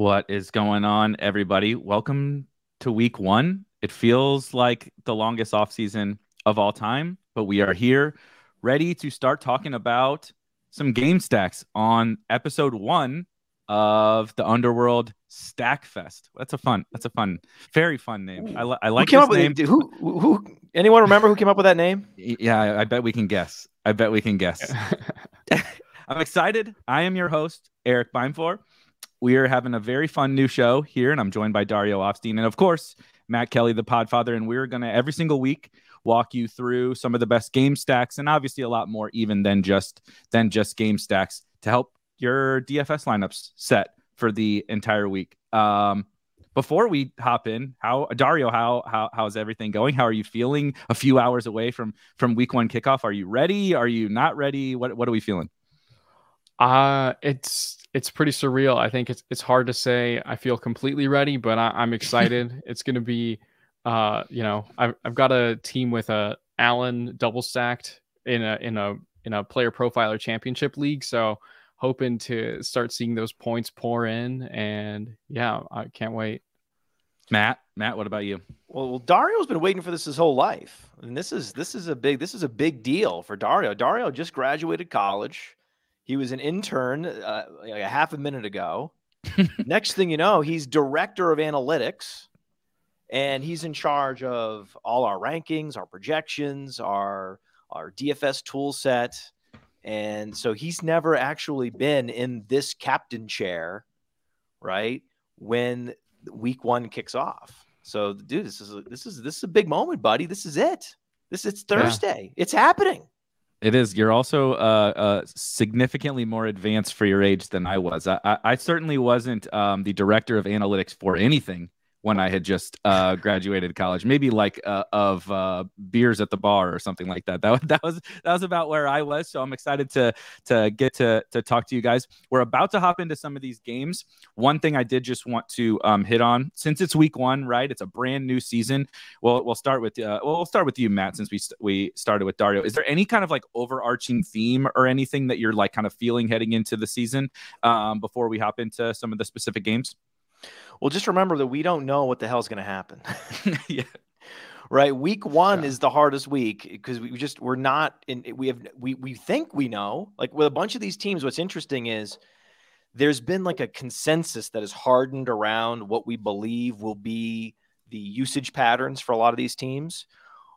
What is going on, everybody? Welcome to week one. It feels like the longest off season of all time, but we are here ready to start talking about some game stacks on episode one of the Underworld Stack Fest. That's a fun. That's a fun, very fun name. I, li- I like who came this up with name. it? Who, who, who? Anyone remember who came up with that name? Yeah, I- I bet we can guess. I bet we can guess. I'm excited. I am your host, Eric Beimfor. We are having a very fun new show here, and I'm joined by Dario Offstein and, of course, Matt Kelly, the Podfather. And we're going to every single week walk you through some of the best game stacks, and obviously a lot more even than just than just game stacks to help your DFS lineups set for the entire week. Um, before we hop in, how Dario, how how how's everything going? How are you feeling? A few hours away from from week one kickoff. Are you ready? Are you not ready? What what are we feeling? Uh it's it's pretty surreal. I think it's it's hard to say I feel completely ready, but I, I'm excited. it's going to be, uh, you know, I've I've got a team with a Allen double stacked in a in a in a player profiler championship league, so hoping to start seeing those points pour in, and yeah, I can't wait. Matt, Matt, what about you? Well, Dario's been waiting for this his whole life, and this is this is a big this is a big deal for Dario. Dario just graduated college. He was an intern uh, like a half a minute ago. Next thing you know, he's director of analytics, and he's in charge of all our rankings, our projections, our our DFS tool set. And so he's never actually been in this captain chair, right? When week one kicks off. So, dude, this is a, this is this is a big moment, buddy. This is it. This it's Yeah. Thursday. It's happening. It is. You're also uh, uh, significantly more advanced for your age than I was. I, I, I certainly wasn't um, the director of analytics for anything when I had just uh, graduated college. Maybe like uh, of uh, beers at the bar or something like that. That that was that was about where I was. So I'm excited to to get to to talk to you guys. We're about to hop into some of these games. One thing I did just want to um, hit on since it's week one, right? It's a brand new season. Well, we'll start with uh, well, we'll start with you, Matt, since we st- we started with Dario. Is there any kind of like overarching theme or anything that you're like kind of feeling heading into the season um, before we hop into some of the specific games? Well, just remember that we don't know what the hell's going to happen. yeah, right week one Yeah. is the hardest week because we just we're not in we have we we think we know like with a bunch of these teams what's interesting is there's been like a consensus that has hardened around what we believe will be the usage patterns for a lot of these teams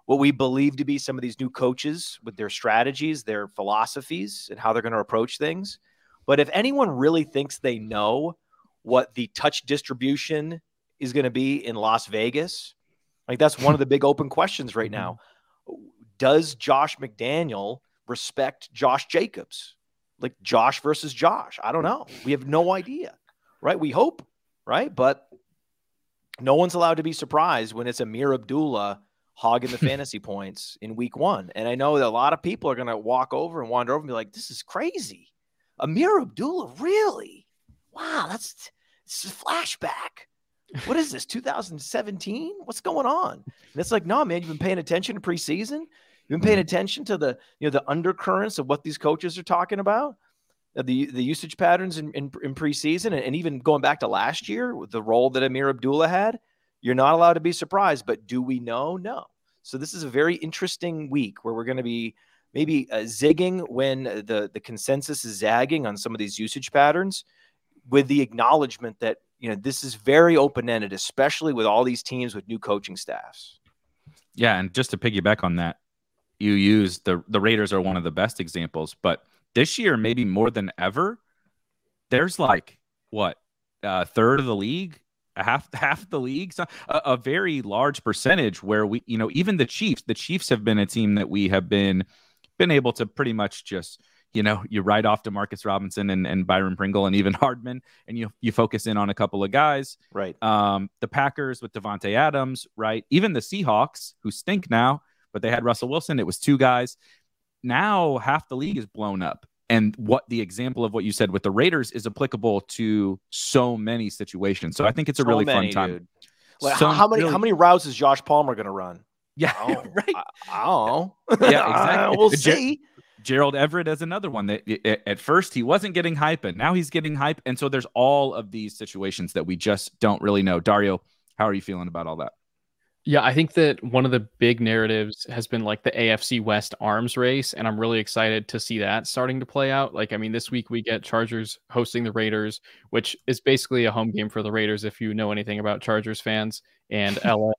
what we believe to be some of these new coaches with their strategies their philosophies and how they're going to approach things but if anyone really thinks they know what the touch distribution is going to be in Las Vegas like that's one of the big open questions right mm-hmm. now. Does Josh McDaniel respect Josh Jacobs, like Josh versus Josh. I don't know. We have no idea, right? We hope, right? But no one's allowed to be surprised when it's Ameer Abdullah hogging the fantasy points in week one. And I know that a lot of people are going to walk over and wander over and be like, this is crazy. Ameer Abdullah, really? Wow, that's, that's a flashback. What is this, 2017? What's going on? And it's like, no, man, you've been paying attention to preseason. You've been paying mm-hmm. attention to the, you know, the undercurrents of what these coaches are talking about, uh, the the usage patterns in, in, in preseason, and, and even going back to last year with the role that Ameer Abdullah had. You're not allowed to be surprised, but do we know? No. So this is a very interesting week where we're going to be maybe uh, zigging when the the consensus is zagging on some of these usage patterns, with the acknowledgement that you know this is very open ended, especially with all these teams with new coaching staffs. Yeah, and just to piggyback on that, you use the the Raiders are one of the best examples, but this year maybe more than ever, there's like what a third of the league half half the league, a, a, very large percentage where we, you know, even the Chiefs, the Chiefs have been a team that we have been been able to pretty much just, you know, you write off Demarcus Robinson and, and Byron Pringle and even Hardman, and you you focus in on a couple of guys. Right. Um, the Packers with Davante Adams, right? Even the Seahawks, who stink now, but they had Russell Wilson. It was two guys. Now half the league is blown up and what the example of what you said with the Raiders is applicable to so many situations. So I think it's a so really many, fun time. Like, so how, many really... how many routes is Josh Palmer going to run? Yeah, oh, right. I, I, don't know. Yeah, exactly. we'll see. Gerald Everett is another one that at first he wasn't getting hype, and now he's getting hype. And so there's all of these situations that we just don't really know. Dario, how are you feeling about all that? Yeah, I think that one of the big narratives has been like the AFC West arms race, and I'm really excited to see that starting to play out. Like, I mean, this week we get Chargers hosting the Raiders, which is basically a home game for the Raiders if you know anything about Chargers fans and LA.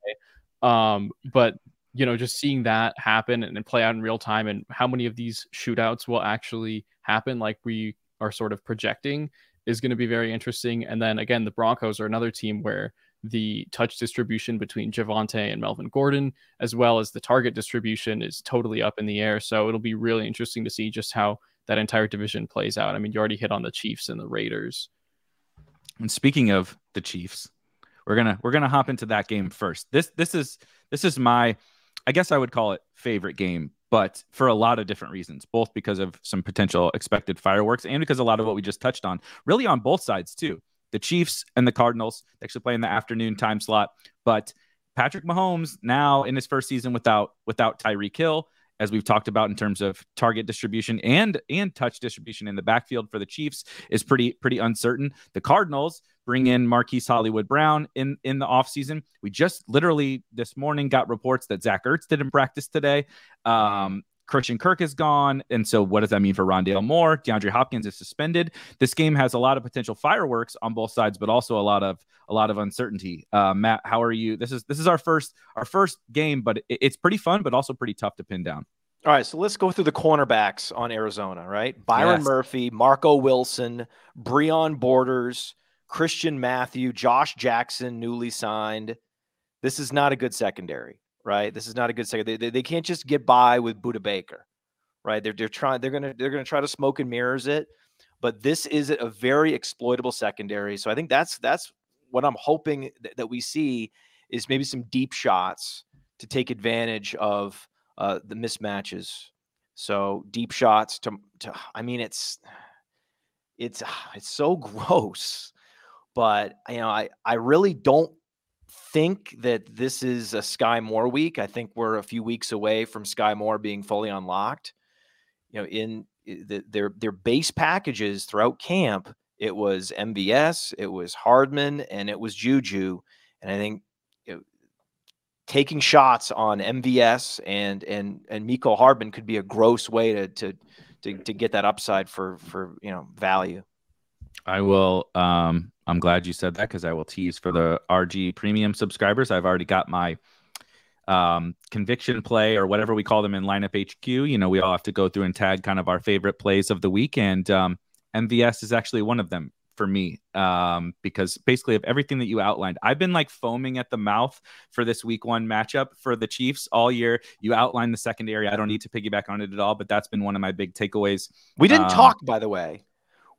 Um, but you know, just seeing that happen and play out in real time, and how many of these shootouts will actually happen, like we are sort of projecting, is going to be very interesting. And then again, the Broncos are another team where the touch distribution between Javonte and Melvin Gordon, as well as the target distribution, is totally up in the air. So it'll be really interesting to see just how that entire division plays out. I mean, you already hit on the Chiefs and the Raiders. And speaking of the Chiefs, we're gonna we're gonna hop into that game first. This this is this is my, I guess I would call it favorite game, but for a lot of different reasons, both because of some potential expected fireworks and because a lot of what we just touched on, really on both sides too the Chiefs and the Cardinals. Actually play in the afternoon time slot. But Patrick Mahomes now in his first season without without Tyreek Hill, as we've talked about in terms of target distribution and and touch distribution in the backfield for the Chiefs is pretty pretty uncertain. The Cardinals bring in Marquise Hollywood Brown in in the offseason. We just literally this morning got reports that Zach Ertz didn't practice today. Um, Christian Kirk is gone. And so, what does that mean for Rondale Moore? DeAndre Hopkins is suspended. This game has a lot of potential fireworks on both sides, but also a lot of a lot of uncertainty. Uh, Matt, how are you? This is this is our first our first game, but it, it's pretty fun, but also pretty tough to pin down. All right, so let's go through the cornerbacks on Arizona. Right, Byron yes. Murphy, Marco Wilson, Breon Borders, Christian Matthew, Josh Jackson, newly signed. This is not a good secondary right? This is not a good secondary. They, they, they can't just get by with Budda Baker, right? They're they're trying they're gonna they're gonna try to smoke and mirrors it, but this is a very exploitable secondary. So I think that's that's what I'm hoping th- that we see is maybe some deep shots to take advantage of uh, the mismatches. So deep shots to, to I mean it's it's it's so gross, but you know I I really don't think that this is a Sky Moore week. I think we're a few weeks away from Sky Moore being fully unlocked. You know, in the, their their base packages throughout camp, it was MVS, it was Hardman, and it was Juju. And I think you know, taking shots on MVS and and and Mecole Hardman could be a gross way to to to, to get that upside for for you know value. I will um I'm glad you said that because I will tease for the RG premium subscribers. I've already got my um, conviction play or whatever we call them in lineup HQ. You know, we all have to go through and tag kind of our favorite plays of the week, and um, MVS is actually one of them for me um, because basically of everything that you outlined, I've been like foaming at the mouth for this week one matchup for the Chiefs all year. You outlined the secondary. I don't need to piggyback on it at all, but that's been one of my big takeaways. We didn't um, talk, by the way.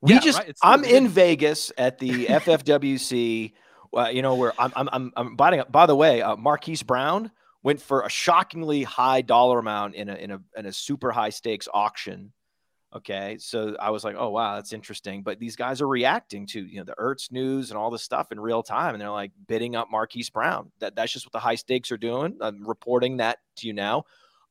We yeah, just, right, I'm in Vegas at the FFWC. Uh, you know, where I'm, I'm, I'm, I'm buying. By the way, uh, Marquise Brown went for a shockingly high dollar amount in a in a in a super high stakes auction Okay. So I was like, oh, wow, that's interesting. But these guys are reacting to, you know, the Ertz news and all this stuff in real time. And they're like bidding up Marquise Brown. That, that's just what the high stakes are doing. I'm reporting that to you now.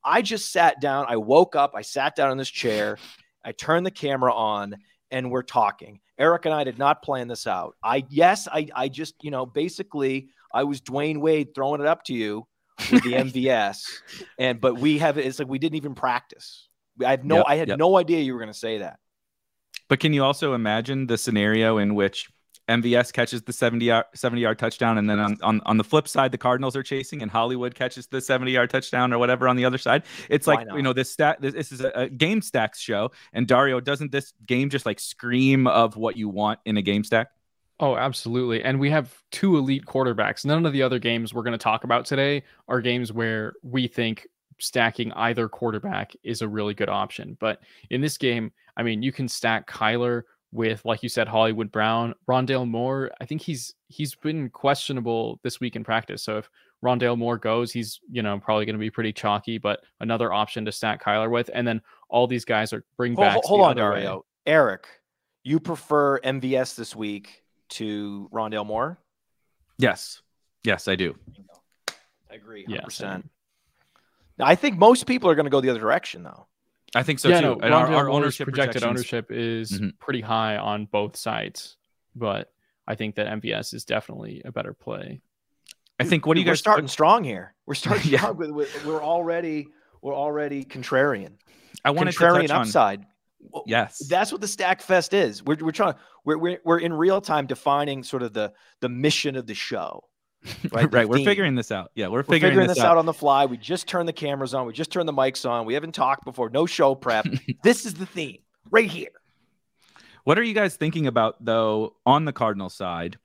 I just sat down. I woke up. I sat down in this chair. I turned the camera on and we're talking. Eric and I did not plan this out. I, yes, I, I just, you know, basically I was Dwyane Wade throwing it up to you with the MVS. And, but we have, it's like we didn't even practice. I have no, yep, I had yep. no idea you were going to say that. But can you also imagine the scenario in which MVS catches the 70 yard, 70 yard touchdown, and then on, on, on the flip side, the Cardinals are chasing, and Hollywood catches the 70 yard touchdown or whatever on the other side? It's like, you know, this stat, this, this is a, a, game stacks show. And Dario, doesn't this game just like scream of what you want in a game stack? Oh, absolutely. And we have two elite quarterbacks. None of the other games we're going to talk about today are games where we think stacking either quarterback is a really good option. But in this game, I mean, you can stack Kyler with, like you said, Hollywood Brown, Rondale Moore. I think he's he's been questionable this week in practice. So if Rondale Moore goes, he's you know probably going to be pretty chalky. But another option to stack Kyler with, and then all these guys are bring back. Hold, hold on, Dario. Way. Eric, you prefer MVS this week to Rondale Moore? Yes, yes, I do. I agree. 100%. Yeah, now, I think most people are going to go the other direction, though. I think so yeah, too. No, our, our ownership projected ownership is mm-hmm. pretty high on both sides, but I think that MVS is definitely a better play. I think. What do you guys? We're starting strong here. We're starting yeah. strong. With, with, we're already we're already contrarian. I want contrarian upside. On, yes, that's what the Stack Fest is. We're we're trying. We're we're we're in real time defining sort of the the mission of the show. Right, right. We're figuring this out. Yeah, we're figuring, we're figuring this, this out. out. on the fly. We just turned the cameras on. We just turned the mics on. We haven't talked before. No show prep. this is the theme right here. What are you guys thinking about though on the Cardinal side?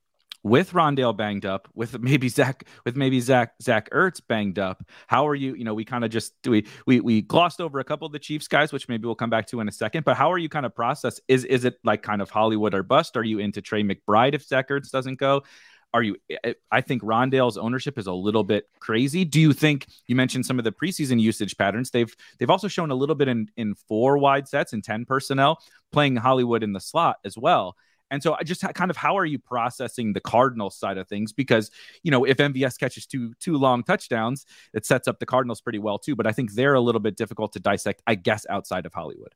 With Rondale banged up, with maybe Zach, with maybe Zach Zach Ertz banged up. How are you? You know, we kind of just we we we glossed over a couple of the Chiefs guys, which maybe we'll come back to in a second. But how are you kind of process? Is is it like kind of Hollywood or bust? Are you into Trey McBride if Zach Ertz doesn't go? Are you? I think Rondale's ownership is a little bit crazy. Do you think you mentioned some of the preseason usage patterns? They've they've also shown a little bit in in four wide sets and ten personnel, playing Hollywood in the slot as well. And so I just kind of how are you processing the Cardinals side of things? Because, you know, if MVS catches two two long touchdowns, it sets up the Cardinals pretty well too. But I think they're a little bit difficult to dissect, I guess, outside of Hollywood.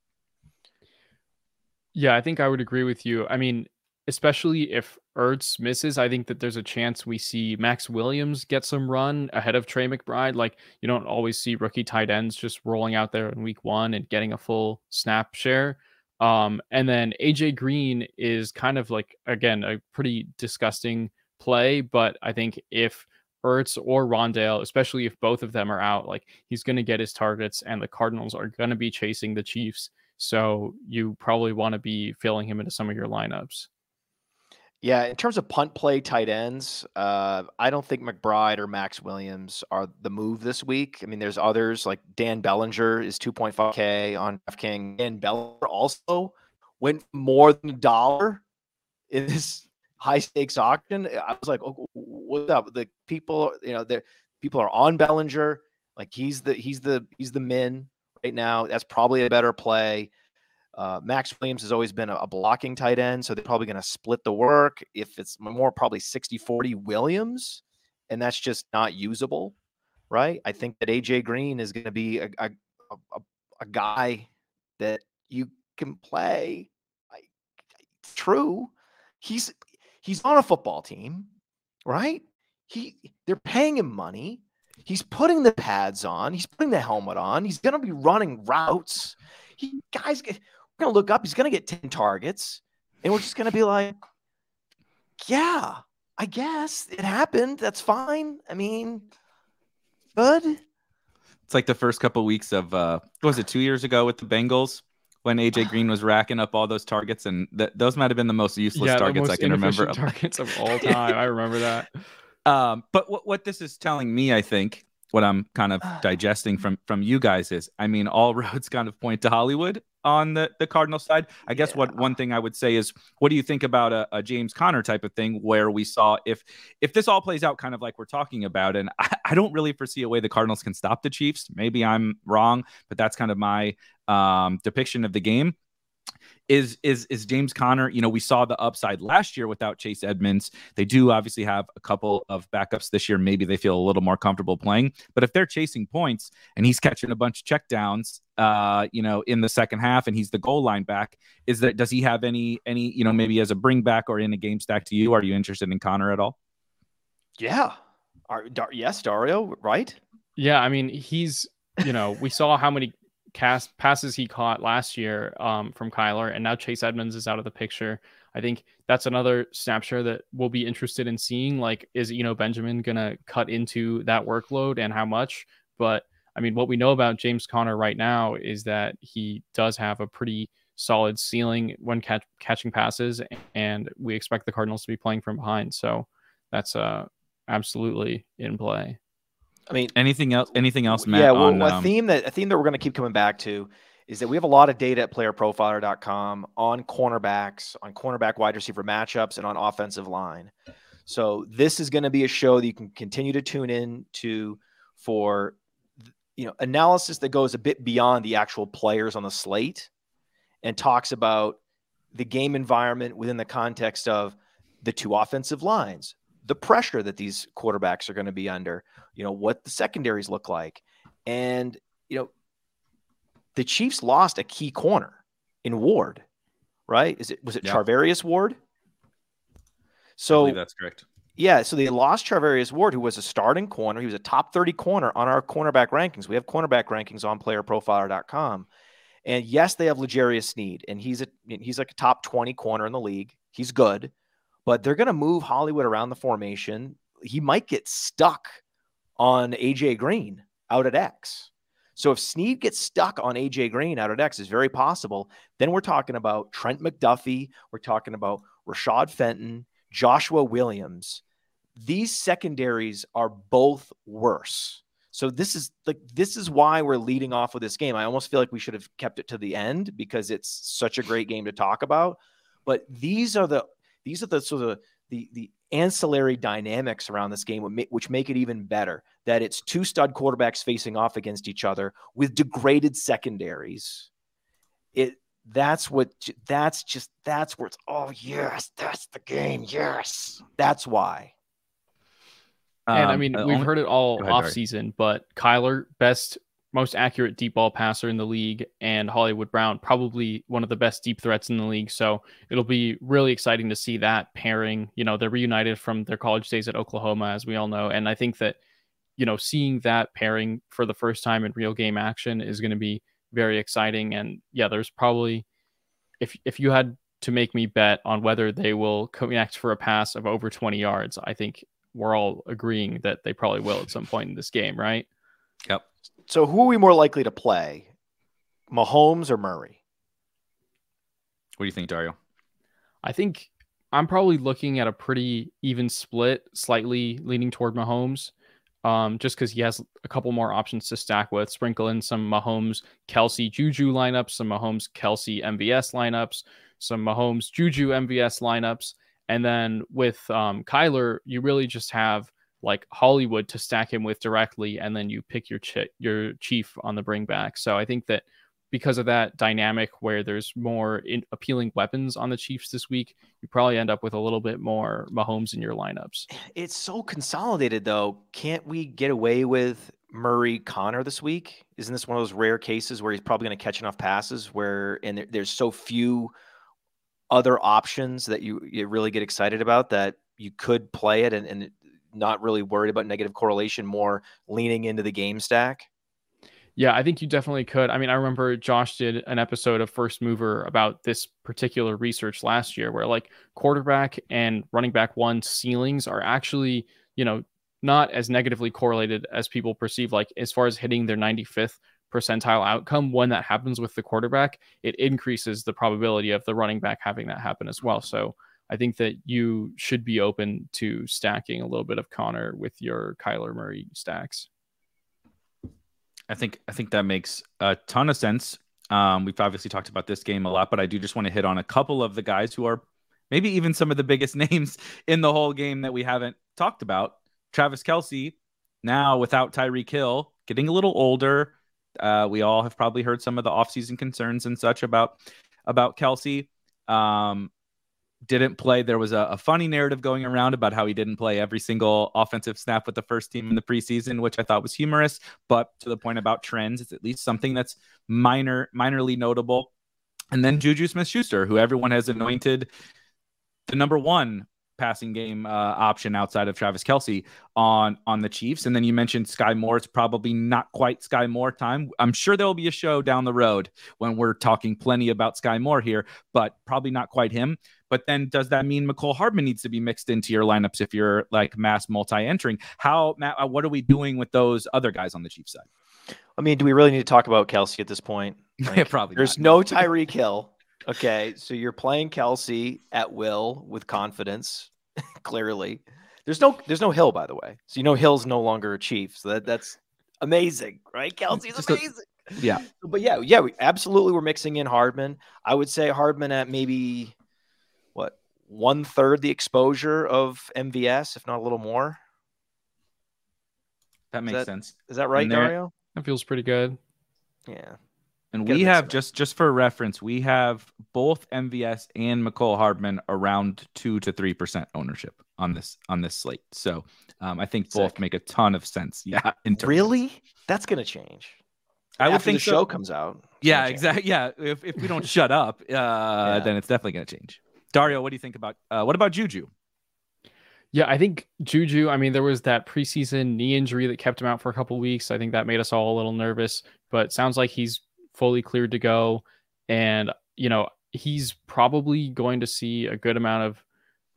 Yeah, I think I would agree with you. I mean, especially if Ertz misses, I think that there's a chance we see Maxx Williams get some run ahead of Trey McBride. Like you don't always see rookie tight ends just rolling out there in week one and getting a full snap share. Um, and then AJ Green is kind of like again a pretty disgusting play, but I think if Ertz or Rondale, especially if both of them are out, like he's going to get his targets, and the Cardinals are going to be chasing the Chiefs. So you probably want to be filling him into some of your lineups. Yeah, in terms of punt play tight ends, uh, I don't think McBride or Maxx Williams are the move this week. I mean, there's others like Dan Bellinger is 2.5K on DraftKings. Dan Bellinger also went more than a dollar in this high stakes auction. I was like, oh, what's up? The people, you know, the people are on Bellinger. Like he's the he's the he's the min right now. That's probably a better play. Uh, Maxx Williams has always been a, a blocking tight end, so they're probably going to split the work. If it's more, probably 60 40 Williams, and that's just not usable, right? I think that AJ Green is going to be a, a, a, a, guy that you can play. I, true. He's he's on a football team, right? He they're paying him money. He's putting the pads on. He's putting the helmet on. He's going to be running routes. He guys, we're gonna look up. He's gonna get ten targets, and we're just gonna be like, yeah, I guess it happened. That's fine. I mean, good. It's like the first couple of weeks of uh, was it two years ago with the Bengals when AJ Green was racking up all those targets, and th- those might have been the most useless yeah, targets most I can remember. Targets of all time. I remember that. Um, but what, what this is telling me, I think, what I'm kind of digesting from from you guys is, I mean, all roads kind of point to Hollywood on the the Cardinal side. I guess what one thing I would say is, what do you think about a, a, James Conner type of thing, where we saw if if this all plays out kind of like we're talking about, and I, I don't really foresee a way the Cardinals can stop the Chiefs. Maybe I'm wrong, but that's kind of my um, depiction of the game is is is James Conner. You know, we saw the upside last year without Chase Edmonds. They do obviously have a couple of backups this year. Maybe they feel a little more comfortable playing. But if they're chasing points and he's catching a bunch of checkdowns, uh, you know, in the second half, and he's the goal line back, is that does he have any any you know maybe as a bring back or in a game stack to you? Are you interested in Conner at all? Yeah. Are, yes, Dario, right? Yeah, I mean, he's you know, we saw how many cast passes he caught last year um, from Kyler, and now Chase Edmonds is out of the picture. I think that's another snapshot that we'll be interested in seeing. Like, is you know Benjamin to cut into that workload and how much? But I mean, what we know about James Conner right now is that he does have a pretty solid ceiling when catch, catching passes, and we expect the Cardinals to be playing from behind. So that's uh, absolutely in play. I mean, anything else? Anything else, Matt? Yeah, well, on, a um... theme that a theme that we're going to keep coming back to is that we have a lot of data at playerprofiler.com on cornerbacks, on cornerback wide receiver matchups, and on offensive line. So this is going to be a show that you can continue to tune in to for you know analysis that goes a bit beyond the actual players on the slate and talks about the game environment within the context of the two offensive lines, the pressure that these quarterbacks are going to be under, you know, what the secondaries look like. And, you know, the Chiefs lost a key corner in Ward, right? Is it was it yeah. Charvarius Ward? So that's correct. Yeah, so they lost Charvarius Ward, who was a starting corner. He was a top 30 corner on our cornerback rankings. We have cornerback rankings on playerprofiler.com. And yes, they have L'Jarius Sneed, and he's a he's like a top 20 corner in the league. He's good but they're going to move Hollywood around the formation. He might get stuck on AJ Green out at X. So if Sneed gets stuck on AJ Green out at X is very possible. Then we're talking about Trent McDuffie. We're talking about Rashad Fenton, Joshua Williams. These secondaries are both worse. So this is like this is why we're leading off with this game. I almost feel like we should have kept it to the end because it's such a great game to talk about. But these are the these are the sort of the the ancillary dynamics around this game which make it even better that it's two stud quarterbacks facing off against each other with degraded secondaries. It that's what that's just that's where it's oh yes that's the game yes. That's why. And um, I mean, we've only, heard it all ahead, off season, but Kyler, best most accurate deep ball passer in the league, and Hollywood Brown, probably one of the best deep threats in the league. So it'll be really exciting to see that pairing. You know, they're reunited from their college days at Oklahoma, as we all know. And I think that, you know, seeing that pairing for the first time in real game action is going to be very exciting. And yeah, there's probably, if, if you had to make me bet on whether they will connect for a pass of over 20 yards, I think we're all agreeing that they probably will at some point in this game, right? Yep. So who are we more likely to play? Mahomes or Murray? What do you think, Dario? I think I'm probably looking at a pretty even split, slightly leaning toward Mahomes. Um, just because he has a couple more options to stack with, sprinkle in some Mahomes, Kelce, Juju lineups, some Mahomes, Kelce, MVS lineups, some Mahomes, Juju, MVS lineups. And then with um, Kyler, you really just have like Hollywood to stack him with directly, and then you pick your your chief on the bring back. So I think that because of that dynamic where there's more in- appealing weapons on the Chiefs this week, you probably end up with a little bit more Mahomes in your lineups. It's so consolidated though. Can't we get away with Murray Conner this week? Isn't this one of those rare cases where he's probably going to catch enough passes where and there, there's so few other options that you, you really get excited about that you could play it and, and not really worried about negative correlation, more leaning into the game stack? Yeah, I think you definitely could. I mean, I remember Josh did an episode of First Mover about this particular research last year where like quarterback and running back one ceilings are actually, you know, not as negatively correlated as people perceive, like as far as hitting their 95th percentile outcome when that happens with the quarterback, it increases the probability of the running back having that happen as well. So I think that you should be open to stacking a little bit of Conner with your Kyler Murray stacks. I think I think that makes a ton of sense. Um, we've obviously talked about this game a lot, but I do just want to hit on a couple of the guys who are maybe even some of the biggest names in the whole game that we haven't talked about. Travis Kelce, now without Tyreek Hill, getting a little older. Uh, we all have probably heard some of the offseason concerns and such about about Kelce. Um, didn't play. There was a, a, funny narrative going around about how he didn't play every single offensive snap with the first team in the preseason, which I thought was humorous. But to the point about trends, it's at least something that's minor, minorly notable. And then Juju Smith Schuster, who everyone has anointed the number one passing game uh, option outside of Travis Kelce on on the Chiefs. And then you mentioned Sky Moore. It's probably not quite Sky Moore time. I'm sure there will be a show down the road when we're talking plenty about Sky Moore here, but probably not quite him. But then does that mean Mecole Hardman needs to be mixed into your lineups if you're like mass multi-entering? How Matt, uh, what are we doing with those other guys on the Chiefs side? I mean, do we really need to talk about Kelce at this point? Like, yeah, probably. There's not. no Tyreek Hill. Okay, so you're playing Kelce at will with confidence. clearly, there's no there's no Hill by the way. So you know Hill's no longer a Chief. So that that's amazing, right? Kelce's Just amazing. A, yeah, but yeah, yeah, we absolutely we're mixing in Hardman. I would say Hardman at maybe one third the exposure of MVS, if not a little more. That makes is that, sense. Is that right, Dario? That feels pretty good. Yeah. And we have just just for reference, we have both MVS and Mecole Hardman around two to three percent ownership on this on this slate. So um, I think Sick. both make a ton of sense. Yeah, really, that's gonna change. I would think the so. show comes out. Yeah, exactly. Yeah, if if we don't shut up, uh, yeah. then it's definitely gonna change. Dario, what do you think about uh, what about Juju? Yeah, I think Juju. I mean, there was that preseason knee injury that kept him out for a couple weeks. I think that made us all a little nervous. But sounds like he's fully cleared to go. And, you know, he's probably going to see a good amount of,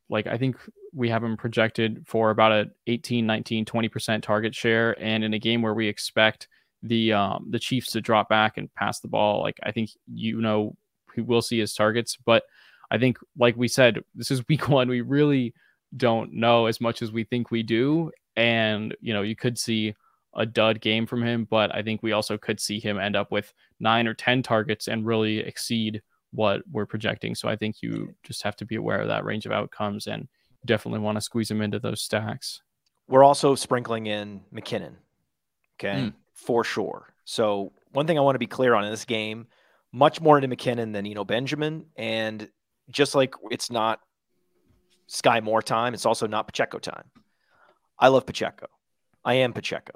like, I think we have him projected for about a 18, 19, 20% target share. And in a game where we expect the, um, the Chiefs to drop back and pass the ball, like, I think, you know, he will see his targets. But I think, like we said, this is week one. We really don't know as much as we think we do. And, you know, you could see a dud game from him, but I think we also could see him end up with nine or 10 targets and really exceed what we're projecting. So I think you just have to be aware of that range of outcomes and definitely want to squeeze him into those stacks. We're also sprinkling in McKinnon, okay, mm. for sure. So one thing I want to be clear on in this game, much more into McKinnon than Eno Benjamin. And just like it's not Sky Moore time, it's also not Pacheco time. I love Pacheco. I am Pacheco.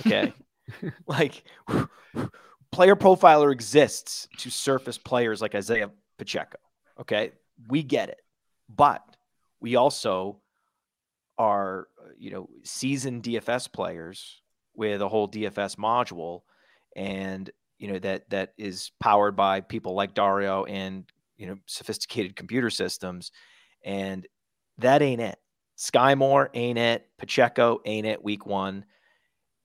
Okay. like player profiler exists to surface players like Isaiah Pacheco. Okay. We get it. But we also are, you know, seasoned DFS players with a whole DFS module and you know that that is powered by people like Dario and you know sophisticated computer systems and that ain't it. Sky Moore ain't it. Pacheco ain't it week 1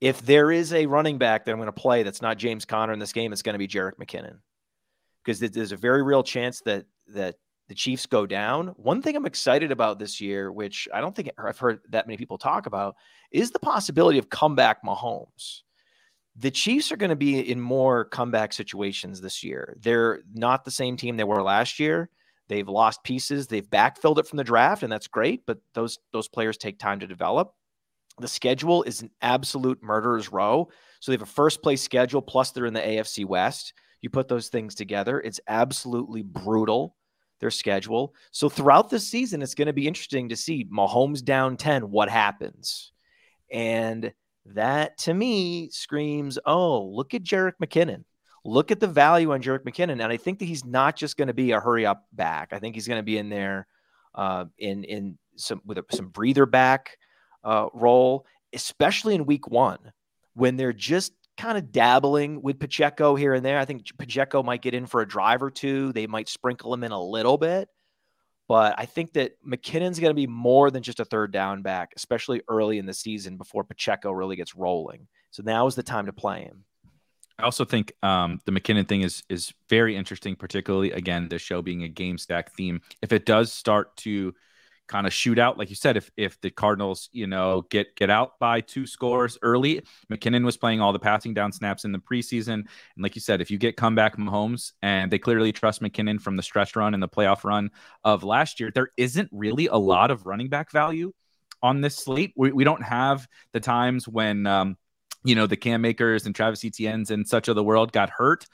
if there is a running back that I'm going to play that's not James Conner in this game, it's going to be Jerick McKinnon because there's a very real chance that that the Chiefs go down. One thing I'm excited about this year, which I don't think I've heard that many people talk about, is the possibility of comeback Mahomes. The Chiefs are going to be in more comeback situations this year. They're not the same team they were last year. They've lost pieces. They've backfilled it from the draft, and that's great. But those those players take time to develop. The schedule is an absolute murderer's row. So they have a first place schedule, plus they're in the AFC West. You put those things together, it's absolutely brutal, their schedule. So throughout the season, it's going to be interesting to see Mahomes down 10, what happens? And that to me screams, oh, look at Jerick McKinnon. Look at the value on Jerick McKinnon. And I think that he's not just going to be a hurry up back. I think he's going to be in there uh, in in some with a, some breather back uh, role, especially in week one when they're just kind of dabbling with Pacheco here and there. I think Pacheco might get in for a drive or two. They might sprinkle him in a little bit. But I think that McKinnon's going to be more than just a third down back, especially early in the season before Pacheco really gets rolling. So now is the time to play him. I also think um, the McKinnon thing is is very interesting, particularly again the show being a game stack theme. If it does start to kind of shoot out, like you said, if if the Cardinals, you know, get get out by two scores early, McKinnon was playing all the passing down snaps in the preseason, and like you said, if you get comeback Mahomes, and they clearly trust McKinnon from the stretch run and the playoff run of last year, there isn't really a lot of running back value on this slate. We, we don't have the times when um, you know the Cam Akers and Travis Etienne's and such of the world got hurt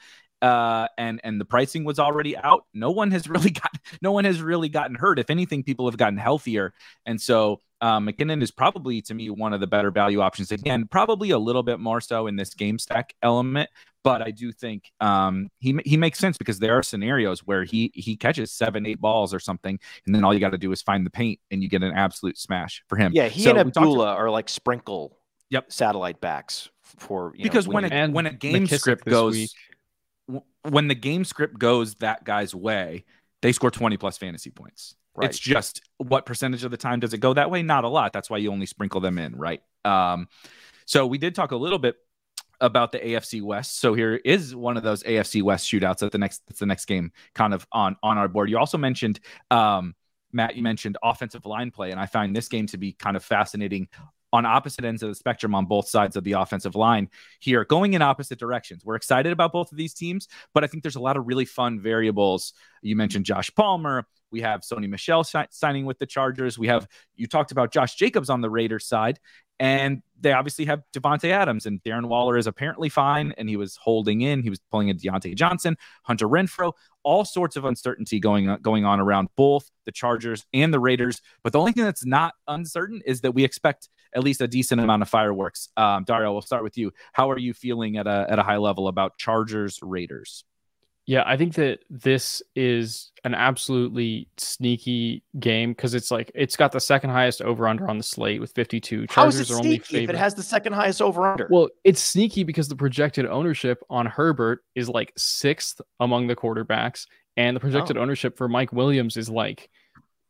uh, and and the pricing was already out. No one has really got no one has really gotten hurt. If anything, people have gotten healthier, and so um, McKinnon is probably to me one of the better value options. Again, probably a little bit more so in this game stack element, but I do think um, he he makes sense because there are scenarios where he he catches seven eight balls or something, and then all you got to do is find the paint, and you get an absolute smash for him. Yeah, he so and Abdullah are like sprinkle. Yep, satellite backs for because know, when a, when a game McKissic script goes. Week when the game script goes that guy's way, they score 20 plus fantasy points. Right. It's just what percentage of the time does it go that way? Not a lot. That's why you only sprinkle them in, right? Um, so we did talk a little bit about the AFC West. So here is one of those AFC West shootouts at the next that's the next game kind of on on our board. You also mentioned um, Matt, you mentioned offensive line play, and I find this game to be kind of fascinating on opposite ends of the spectrum on both sides of the offensive line here, going in opposite directions. We're excited about both of these teams, but I think there's a lot of really fun variables. You mentioned Josh Palmer. We have Sony Michel signing with the Chargers. We have, you talked about Josh Jacobs on the Raiders side. And they obviously have Davante Adams and Darren Waller is apparently fine. And he was holding in. He was pulling a Diontae Johnson, Hunter Renfrow, all sorts of uncertainty going going on around both the Chargers and the Raiders. But the only thing that's not uncertain is that we expect at least a decent amount of fireworks. Um, Dario, we'll start with you. How are you feeling at a, at a high level about Chargers Raiders? Yeah, I think that this is an absolutely sneaky game because it's like it's got the second highest over under on the slate with 52. Chargers How is it are only if it has the second highest over under. Well, it's sneaky because the projected ownership on Herbert is like sixth among the quarterbacks, and the projected oh. ownership for Mike Williams is like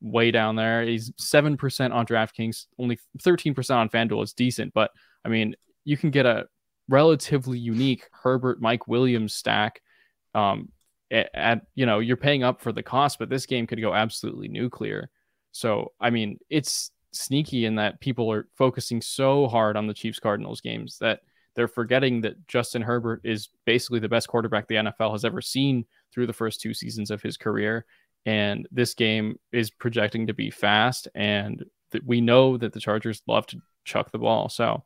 way down there. He's seven percent on DraftKings, only thirteen percent on FanDuel. It's decent, but I mean, you can get a relatively unique Herbert Mike Williams stack um, at, at, you know you're paying up for the cost, but this game could go absolutely nuclear. So I mean, it's sneaky in that people are focusing so hard on the Chiefs Cardinals games that they're forgetting that Justin Herbert is basically the best quarterback the NFL has ever seen through the first two seasons of his career. And this game is projecting to be fast, and we know that the Chargers love to chuck the ball. So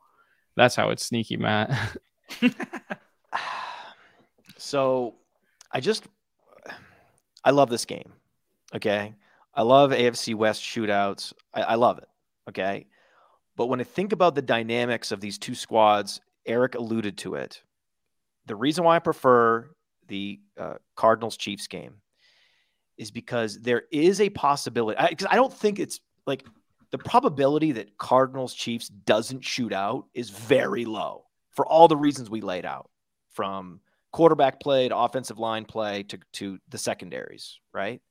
that's how it's sneaky, Matt. so I just I love this game. Okay. I love AFC West shootouts. I, I love it. Okay. But when I think about the dynamics of these two squads, Eric alluded to it. The reason why I prefer the uh, Cardinals Chiefs game is because there is a possibility. Because I, I don't think it's like the probability that Cardinals Chiefs doesn't shoot out is very low for all the reasons we laid out from quarterback play to offensive line play to, to the secondaries, right?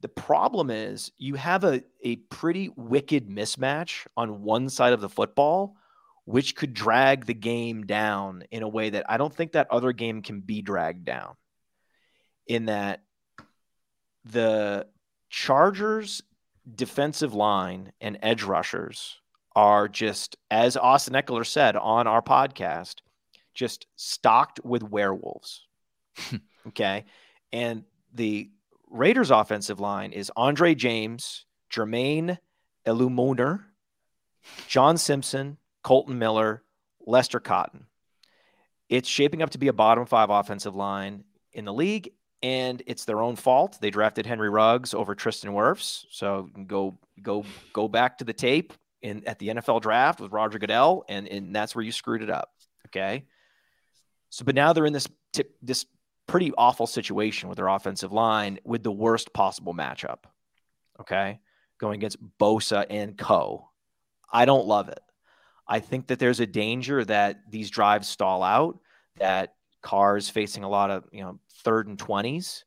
The problem is you have a, a pretty wicked mismatch on one side of the football, which could drag the game down in a way that I don't think that other game can be dragged down. In that the Chargers defensive line and edge rushers are just, as Austin Ekeler said on our podcast, just stocked with werewolves. okay. And the Raiders offensive line is Andre James, Jermaine Eluemunor, John Simpson, Kolton Miller, Lester Cotton. It's shaping up to be a bottom five offensive line in the league, and it's their own fault. They drafted Henry Ruggs over Tristan Wirfs. So go go go back to the tape in at the NFL draft with Roger Goodell, and, and that's where you screwed it up. Okay. So, but now they're in this this pretty awful situation with their offensive line with the worst possible matchup. Okay, going against Bosa and Co. I don't love it. I think that there's a danger that these drives stall out, that Carr's facing a lot of you know third and twenties,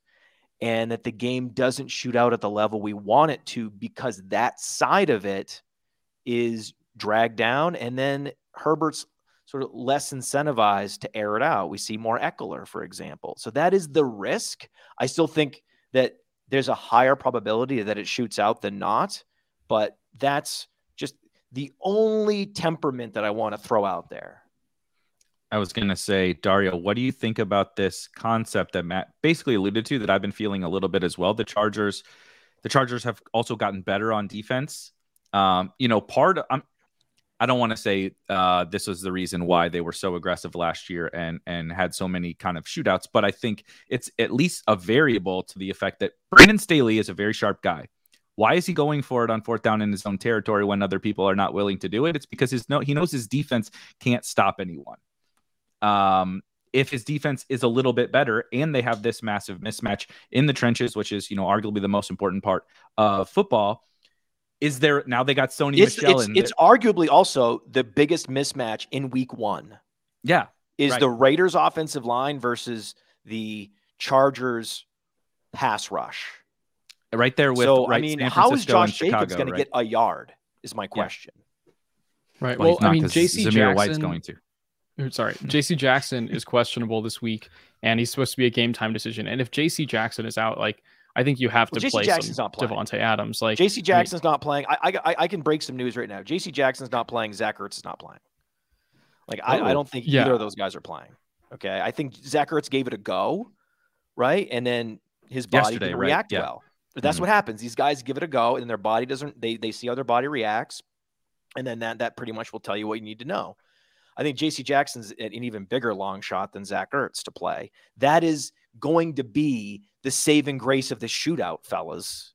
and that the game doesn't shoot out at the level we want it to because that side of it is dragged down, and then Herbert's sort of less incentivized to air it out. We see more Ekeler, for example. So that is the risk. I still think that there's a higher probability that it shoots out than not, but that's just the only temperament that I want to throw out there. I was going to say, Dario, what do you think about this concept that Matt basically alluded to that I've been feeling a little bit as well? The Chargers, the Chargers have also gotten better on defense. Um, you know, part I'm, I don't want to say uh, this was the reason why they were so aggressive last year and and had so many kind of shootouts, but I think it's at least a variable to the effect that Brandon Staley is a very sharp guy. Why is he going for it on fourth down in his own territory when other people are not willing to do it? It's because his no he knows his defense can't stop anyone. Um, if his defense is a little bit better and they have this massive mismatch in the trenches, which is you know arguably the most important part of football is there now they got Sony it's, Michel it's, it's arguably also the biggest mismatch in week one. Yeah. Is right. the Raiders offensive line versus the Chargers pass rush. Right there with so, right, I mean, how is Josh Jacobs going right? to get a yard? Is my question. Yeah. Right. Well, well I mean, JC Zamir Jackson, White's going to. Sorry, JC Jackson is questionable this week, and he's supposed to be a game time decision. And if JC Jackson is out, like I think you have to well, play Jackson's not playing. Davante Adams. Like JC Jackson's I mean, not playing. I, I I can break some news right now. JC Jackson's not playing. Zach Ertz is not playing. Like I, I oh, don't think yeah. either of those guys are playing. Okay, I think Zach Ertz gave it a go, right, and then his body Yesterday, didn't right? react yeah. well. But that's mm-hmm. what happens. These guys give it a go, and their body doesn't. They they see how their body reacts, and then that that pretty much will tell you what you need to know. I think J.C. Jackson's an even bigger long shot than Zach Ertz to play. That is going to be the saving grace of the shootout, fellas,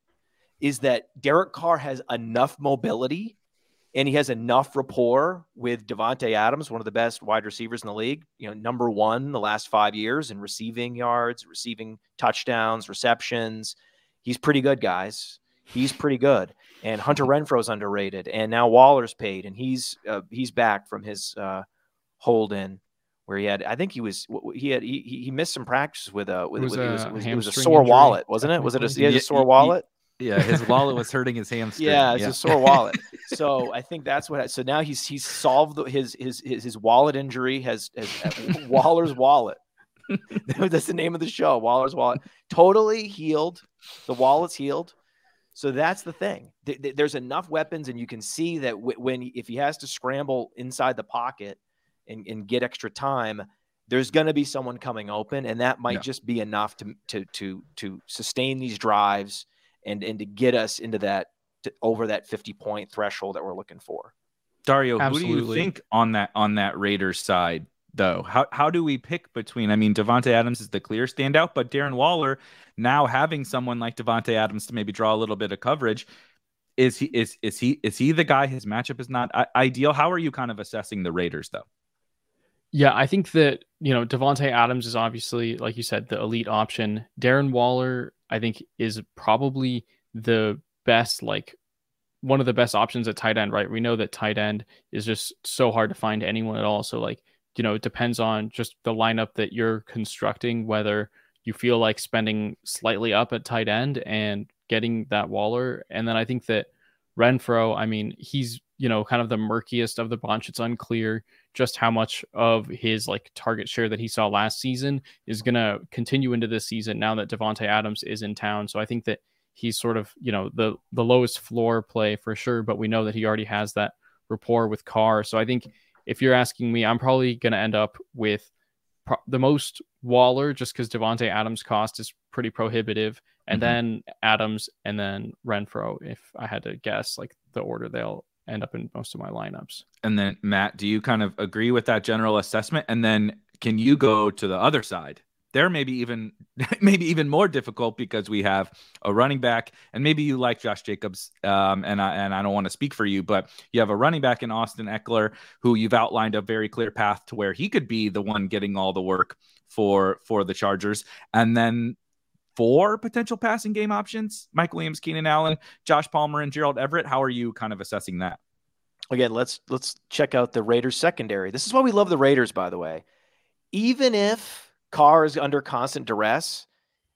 is that Derek Carr has enough mobility and he has enough rapport with Davante Adams, one of the best wide receivers in the league. You know, number one the last five years in receiving yards, receiving touchdowns, receptions. He's pretty good, guys. He's pretty good. And Hunter Renfrow's underrated, and now Waller's paid, and he's uh, he's back from his uh, hold in where he had I think he was he had he, he missed some practice with a with, it was, with, a, it was, it was, it was a sore injury, wallet wasn't it? Was it a, he had a sore wallet? yeah his wallet was hurting his hamstring. Yeah it's yeah. a sore wallet. So I think that's what I, so now he's he's solved the, his, his his his wallet injury has, has Waller's wallet. That's the name of the show Waller's wallet. Totally healed. The wallet's healed so that's the thing. There's enough weapons, and you can see that when if he has to scramble inside the pocket and, and get extra time, there's going to be someone coming open, and that might yeah. just be enough to to to to sustain these drives and and to get us into that to, over that 50 point threshold that we're looking for. Dario, Absolutely. who do you think on that on that Raiders side though? How how do we pick between? I mean, Davante Adams is the clear standout, but Darren Waller now having someone like Davante Adams to maybe draw a little bit of coverage. Is he is is he is he the guy? His matchup is not ideal. How are you kind of assessing the Raiders though? Yeah, I think that, you know, Davante Adams is obviously, like you said, the elite option. Darren Waller, I think, is probably the best, like one of the best options at tight end, right? We know that tight end is just so hard to find anyone at all. So, like, you know, it depends on just the lineup that you're constructing, whether you feel like spending slightly up at tight end and getting that Waller. And then I think that Renfrow, I mean, he's, you know, kind of the murkiest of the bunch. It's unclear just how much of his like target share that he saw last season is going to continue into this season now that Davante Adams is in town. So I think that he's sort of, you know, the the lowest floor play for sure, but we know that he already has that rapport with Carr. So I think if you're asking me, I'm probably going to end up with pro- the most Waller just cuz Davante Adams cost is pretty prohibitive and mm-hmm. then Adams and then Renfrow. if I had to guess like the order they'll end up in most of my lineups. And then Matt, do you kind of agree with that general assessment? And then can you go to the other side? There maybe even maybe even more difficult because we have a running back, and maybe you like Josh Jacobs, um, and I and I don't want to speak for you, but you have a running back in Austin Ekeler who you've outlined a very clear path to where he could be the one getting all the work for for the Chargers, and then four potential passing game options Mike Williams, Keenan Allen, Josh Palmer, and Gerald Everett. How are you kind of assessing that? Again, let's let's check out the Raiders secondary. This is why we love the Raiders, by the way. Even if Carr is under constant duress,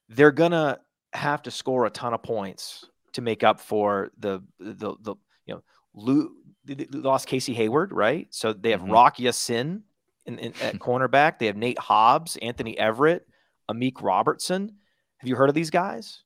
they're gonna have to score a ton of points to make up for the the the you know lo- they, they lost Casey Hayward, right? So they have Mhm. Rock Ya-Sin in, in, at cornerback. They have Nate Hobbs, Anthony Averett, Amik Robertson. Have you heard of these guys?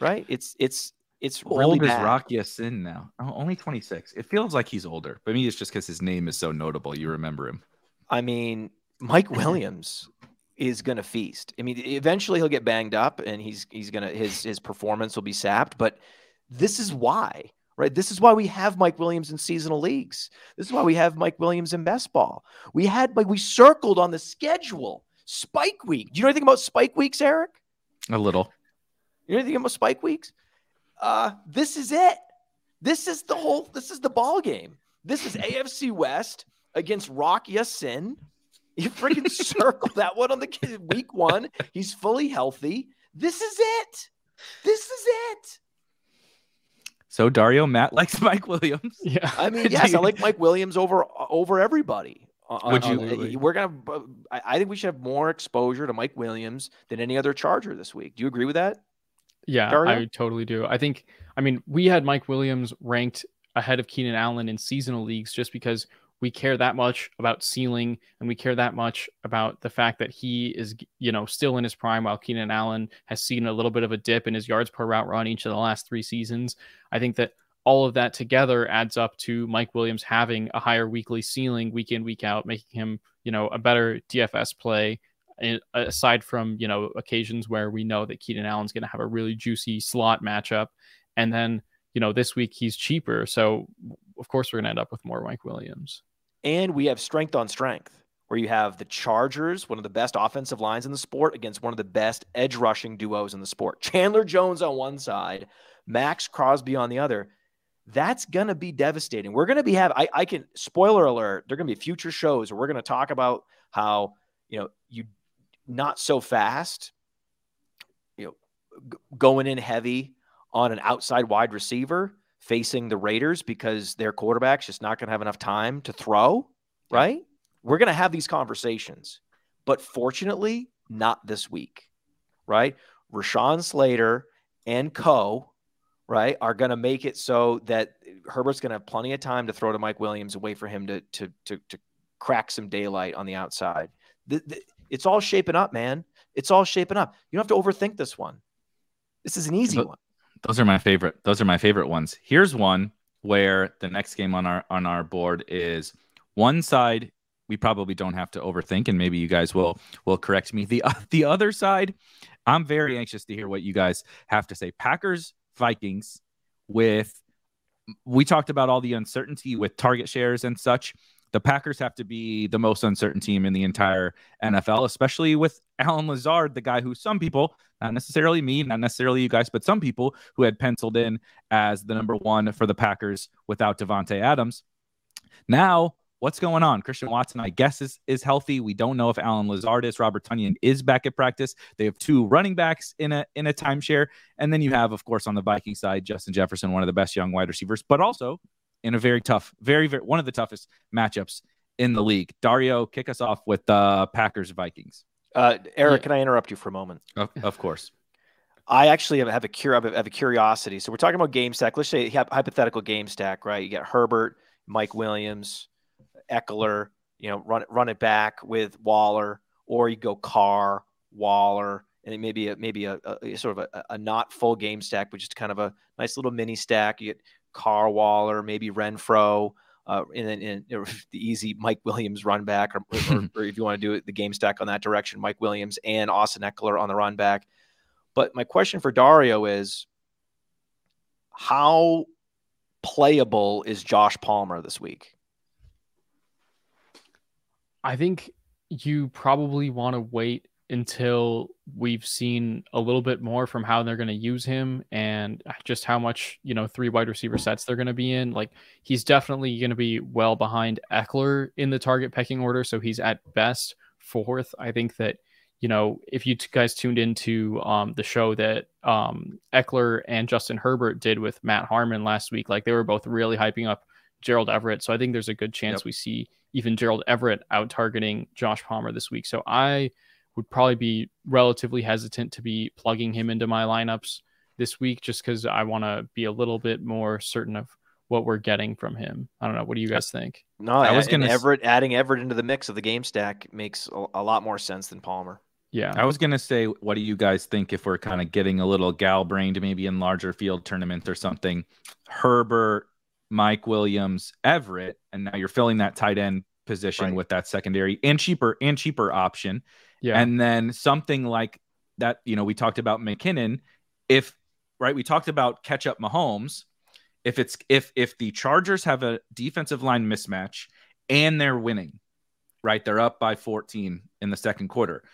Right? It's it's it's How really old is bad. Rock Sin now? Oh, only 26. It feels like he's older, but maybe it's just because his name is so notable. You remember him. I mean, Mike Williams is going to feast. I mean, eventually he'll get banged up and he's he's going to his his performance will be sapped, but this is why, right? This is why we have Mike Williams in seasonal leagues. This is why we have Mike Williams in best ball. We had like we circled on the schedule Spike Week. Do you know anything about Spike Weeks, Eric? A little. You know anything about Spike Weeks? Uh, this is it. This is the whole. This is the ball game. This is AFC West against Rock Sin. You freaking circle that one on the kid week one. He's fully healthy. This is it. This is it. So Dario Matt likes Mike Williams. Yeah. I mean, yes, I like Mike Williams over over everybody. Uh, Would uh, you- uh, We're gonna. I I think we should have more exposure to Mike Williams than any other Charger this week. Do you agree with that? Yeah, Dario? I totally do. I think, I mean, we had Mike Williams ranked ahead of Keenan Allen in seasonal leagues just because we care that much about ceiling and we care that much about the fact that he is, you know, still in his prime while Keenan Allen has seen a little bit of a dip in his yards per route run each of the last three seasons. I think that all of that together adds up to Mike Williams having a higher weekly ceiling week in, week out, making him, you know, a better DFS play aside from you know occasions where we know that Keenan Allen's going to have a really juicy slot matchup, and then you know this week he's cheaper, so of course we're going to end up with more Mike Williams. And we have strength on strength, where you have the Chargers, one of the best offensive lines in the sport, against one of the best edge rushing duos in the sport. Chandler Jones on one side, Maxx Crosby on the other. That's going to be devastating. We're going to be have I, I can spoiler alert. There are going to be future shows where we're going to talk about how you know you not so fast, you know, g- going in heavy on an outside wide receiver facing the Raiders because their quarterback's just not going to have enough time to throw, right? We're going to have these conversations, but fortunately, not this week, right? Rashawn Slater and Co. Right, are going to make it so that Herbert's going to have plenty of time to throw to Mike Williams and wait for him to to to, to crack some daylight on the outside. The- the- it's all shaping up, man. It's all shaping up. You don't have to overthink this one. This is an easy But- one. Those are my favorite. Those are my favorite ones. Here's one where the next game on our on our board is one side we probably don't have to overthink and maybe you guys will will correct me. The the other side, I'm very anxious to hear what you guys have to say. Packers Vikings with we talked about all the uncertainty with target shares and such. The Packers have to be the most uncertain team in the entire NFL, especially with Allen Lazard, the guy who some people, not necessarily me, not necessarily you guys, but some people who had penciled in as the number one for the Packers without Davante Adams. Now, what's going on? Christian Watson, I guess, is is healthy. We don't know if Allen Lazard is. Robert Tonyan is back at practice. They have two running backs in a in a timeshare, and then you have, of course, on the Viking side, Justin Jefferson, one of the best young wide receivers, but also in a very tough, very very one of the toughest matchups in the league. Dario, kick us off with the uh, Packers Vikings. Uh, Eric, Yeah. can I interrupt you for a moment? Of, of course. I actually have, have a cur- have a, have a curiosity. So we're talking about game stack. Let's say hypothetical game stack, right? You got Herbert, Mike Williams, Ekeler. You know, run it run it back with Waller, or you go Carr, Waller, and maybe a, maybe a, a sort of a, a not full game stack, but just kind of a nice little mini stack. You get Carr, Waller, maybe Renfrow. Uh, and then and, you know, the easy Mike Williams run back, or, or, or if you want to do it, the game stack on that direction, Mike Williams and Austin Ekeler on the run back. But my question for Dario is how playable is Josh Palmer this week? I think you probably want to wait until we've seen a little bit more from how they're going to use him and just how much, you know, three wide receiver sets they're going to be in. Like he's definitely going to be well behind Ekeler in the target pecking order. So he's at best fourth. I think that, you know, if you guys tuned into um, the show that um, Ekeler and Justin Herbert did with Matt Harmon last week, like they were both really hyping up Gerald Everett. So I think there's a good chance Yep. we see even Gerald Everett out targeting Josh Palmer this week. So I would probably be relatively hesitant to be plugging him into my lineups this week just because I want to be a little bit more certain of what we're getting from him. I don't know. What do you guys think? No, I was going to Everett adding Everett into the mix of the game stack makes a, a lot more sense than Palmer. Yeah. I was going to say, what do you guys think if we're kind of getting a little gal brained, maybe in larger field tournaments or something? Herbert, Mike Williams, Everett, and now you're filling that tight end position right. with that secondary and cheaper and cheaper option. Yeah. And then something like that, you know, we talked about McKinnon. If right, we talked about catch up Mahomes. If it's if if the Chargers have a defensive line mismatch and they're winning, right? They're up by 14 in the second quarter.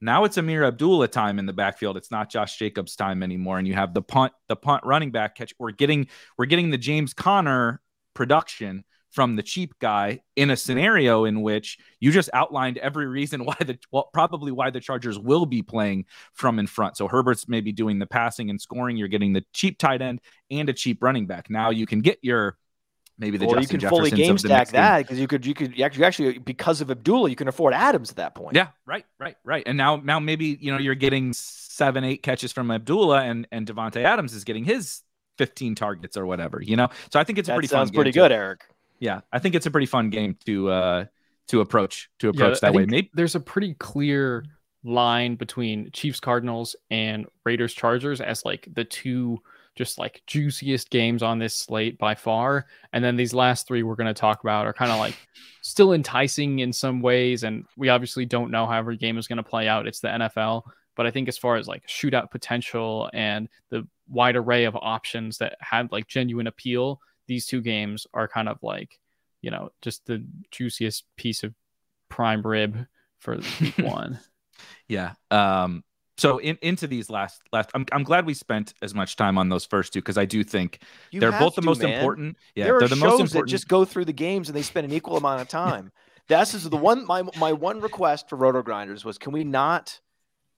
Now it's Ameer Abdullah time in the backfield. It's not Josh Jacobs time anymore. And you have the punt, the punt running back catch. We're getting we're getting the James Conner production from the cheap guy in a scenario in which you just outlined every reason why the well probably why the Chargers will be playing from in front. So Herbert's maybe doing the passing and scoring. You're getting the cheap tight end and a cheap running back. Now you can get your maybe the or Justin you can Jeffersons fully game stack that because you could you could actually actually because of Abdullah you can afford Adams at that point. Yeah, right, right, right. And now now maybe you know you're getting seven eight catches from Abdullah and and Davante Adams is getting his 15 targets or whatever. You know, so I think it's a that pretty sounds pretty too. good, Eric yeah, I think it's a pretty fun game to uh to approach to approach yeah, that way. Maybe there's a pretty clear line between Chiefs Cardinals and Raiders Chargers as like the two just like juiciest games on this slate by far. And then these last three we're going to talk about are kind of like still enticing in some ways. And we obviously don't know how every game is going to play out. It's the NFL. But I think as far as like shootout potential and the wide array of options that have like genuine appeal, these two games are kind of like, you know, just the juiciest piece of prime rib for week one. Yeah. Um, so in, into these last last I'm, I'm glad we spent as much time on those first two because I do think you they're both the most man. important. Yeah, there they're are the shows most important. that just go through the games and they spend an equal amount of time. This is the one my my one request for RotoGrinders was can we not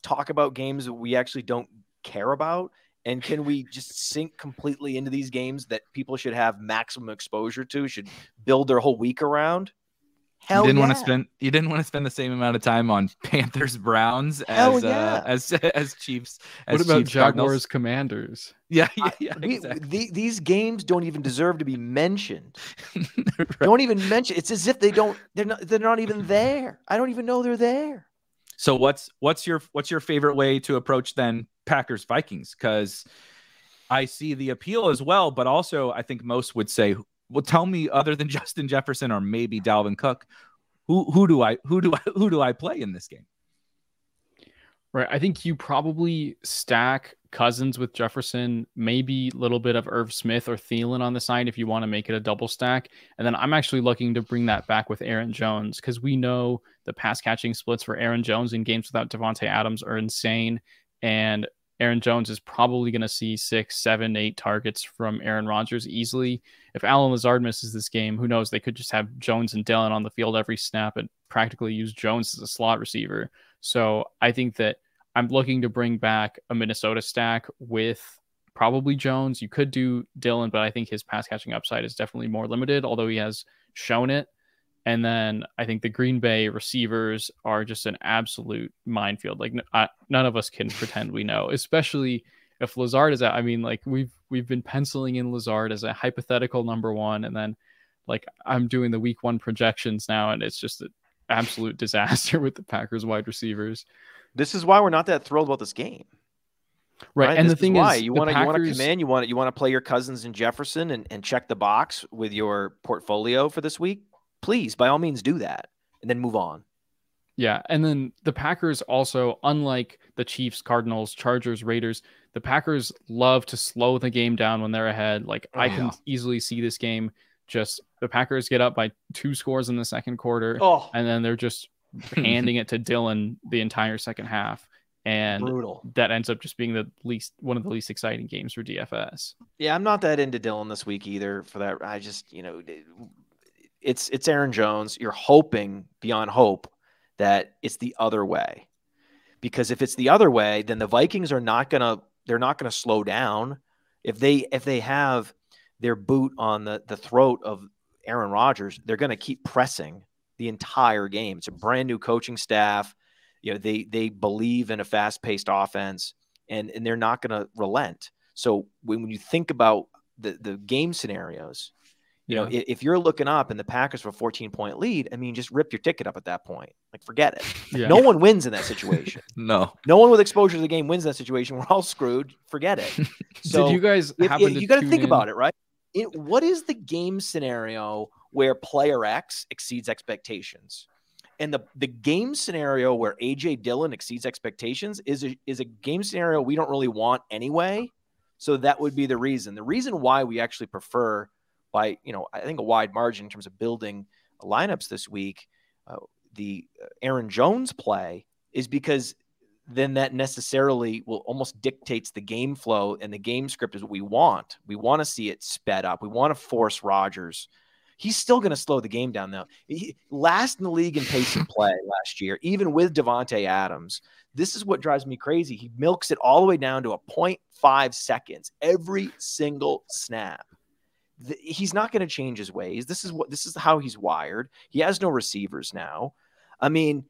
talk about games that we actually don't care about and can we just sink completely into these games that people should have maximum exposure to, should build their whole week around? Hell you didn't yeah. want to spend you didn't want to spend the same amount of time on Panthers Browns as yeah. uh, as as Chiefs. As what about Chiefs, Jaguars Cardinals. Commanders? Yeah, yeah, yeah We- exactly. the- these games don't even deserve to be mentioned. Right. Don't even mention. It's as if they don't. They're not. They're not even there. I don't even know they're there. So what's what's your what's your favorite way to approach then Packers Vikings? Because I see the appeal as well, but also I think most would say, well, tell me other than Justin Jefferson or maybe Dalvin Cook, who who do I who do I who do I play in this game? Right. I think you probably stack Cousins with Jefferson, maybe a little bit of Irv Smith or Thielen on the side if you want to make it a double stack. And then I'm actually looking to bring that back with Aaron Jones because we know the pass catching splits for Aaron Jones in games without Davante Adams are insane. And Aaron Jones is probably going to see six, seven, eight targets from Aaron Rodgers easily. If Allen Lazard misses this game, who knows? They could just have Jones and Dillon on the field every snap and practically use Jones as a slot receiver. So I think that I'm looking to bring back a Minnesota stack with probably Jones. You could do Dillon, but I think his pass catching upside is definitely more limited, although he has shown it. And then I think the Green Bay receivers are just an absolute minefield. Like I, none of us can pretend we know, especially if Lazard is out. I mean, like we've we've been penciling in Lazard as a hypothetical number one, and then like I'm doing the week one projections now, and it's just an absolute disaster with the Packers wide receivers. This is why we're not that thrilled about this game. Right. And This the thing why is, you want to you want to Packers- come in, you want you want to play your Cousins in Jefferson and, and check the box with your portfolio for this week. Please, by all means, do that and then move on. Yeah, and then the Packers also, unlike the Chiefs, Cardinals, Chargers, Raiders, the Packers love to slow the game down when they're ahead. Like oh, I can Yeah. easily see this game just the Packers get up by two scores in the second quarter, Oh, and then they're just handing it to Dillon the entire second half, and brutal. that ends up just being the least one of the least exciting games for DFS. Yeah, I'm not that into Dillon this week either. For that, I just you know, it's it's Aaron Jones. You're hoping beyond hope that it's the other way, because if it's the other way, then the Vikings are not gonna they're not gonna slow down. If they if they have their boot on the the throat of Aaron Rodgers, they're gonna keep pressing the entire game. It's a brand new coaching staff. You know, they they believe in a fast paced offense, and and they're not gonna relent. So when, when you think about the the game scenarios. You know, Yeah. i- if you're looking up and the Packers for a 14 point lead, I mean, just rip your ticket up at that point. Like, forget it. Yeah. No one wins in that situation. No. no one with exposure to the game wins in that situation. We're all screwed. Forget it. So Did you guys if- if- to you got to think in- about it, right? It, what is the game scenario where player X exceeds expectations? And the, the game scenario where AJ Dillon exceeds expectations is a, is a game scenario we don't really want anyway. So that would be the reason. The reason why we actually prefer, by you know, I think a wide margin in terms of building lineups this week, uh, the uh, Aaron Jones play is because then that necessarily will almost dictates the game flow and the game script is what we want. We want to see it sped up. We want to force Rodgers. He's still going to slow the game down though. He, last in the league in pace of play last year, even with Davante Adams. This is what drives me crazy. He milks it all the way down to a 0.5 seconds every single snap. The- he's not going to change his ways. This is what this is how he's wired. He has no receivers now. I mean,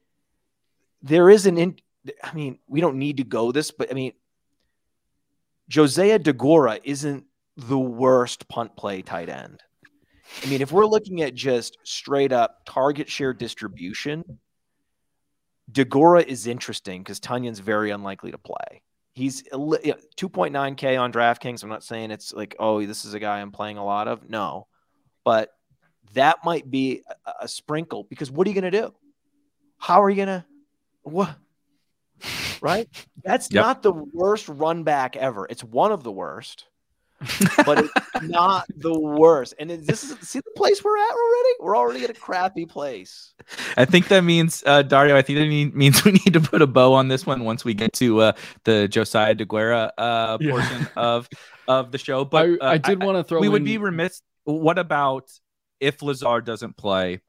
there is an in, I mean, we don't need to go this, but I mean, Josiah Deguara isn't the worst punt play tight end. I mean, if we're looking at just straight up target share distribution, Deguara is interesting because Tonyan's very unlikely to play. He's a li- yeah, 2.9K on DraftKings. I'm not saying it's like, oh, this is a guy I'm playing a lot of. No, but that might be a, a sprinkle because what are you going to do? How are you going to, what? Right? That's Yep. not the worst run back ever. It's one of the worst, but it's not the worst. And this is, see the place we're at already? We're already at a crappy place. I think that means uh, Dario. I think that mean, means we need to put a bow on this one once we get to uh, the Josiah Deguara uh, Yeah. portion of of the show. But I, uh, I did want to throw we would be remiss. What about if Lazard doesn't play?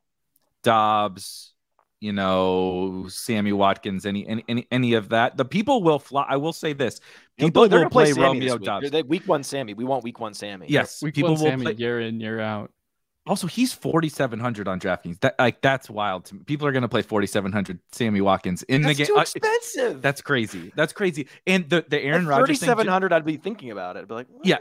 Doubs, you know, Sammy Watkins, any any any, any of that. The people will fly. I will say this: people they're will play, play, Sammy this Romeo week. Doubs. They're- they- week one Sammy. We want week one Sammy. Yes, Week people one, will Sammy, play. year in, year out. Also, he's forty seven hundred on DraftKings. That like that's wild. To me. People are going to play forty seven hundred Sammy Watkins in That's the too uh, game. I- expensive. That's crazy. That's crazy. And the the Aaron At Rodgers thing, 3700 I'd be thinking about it. I'd be like, Yeah.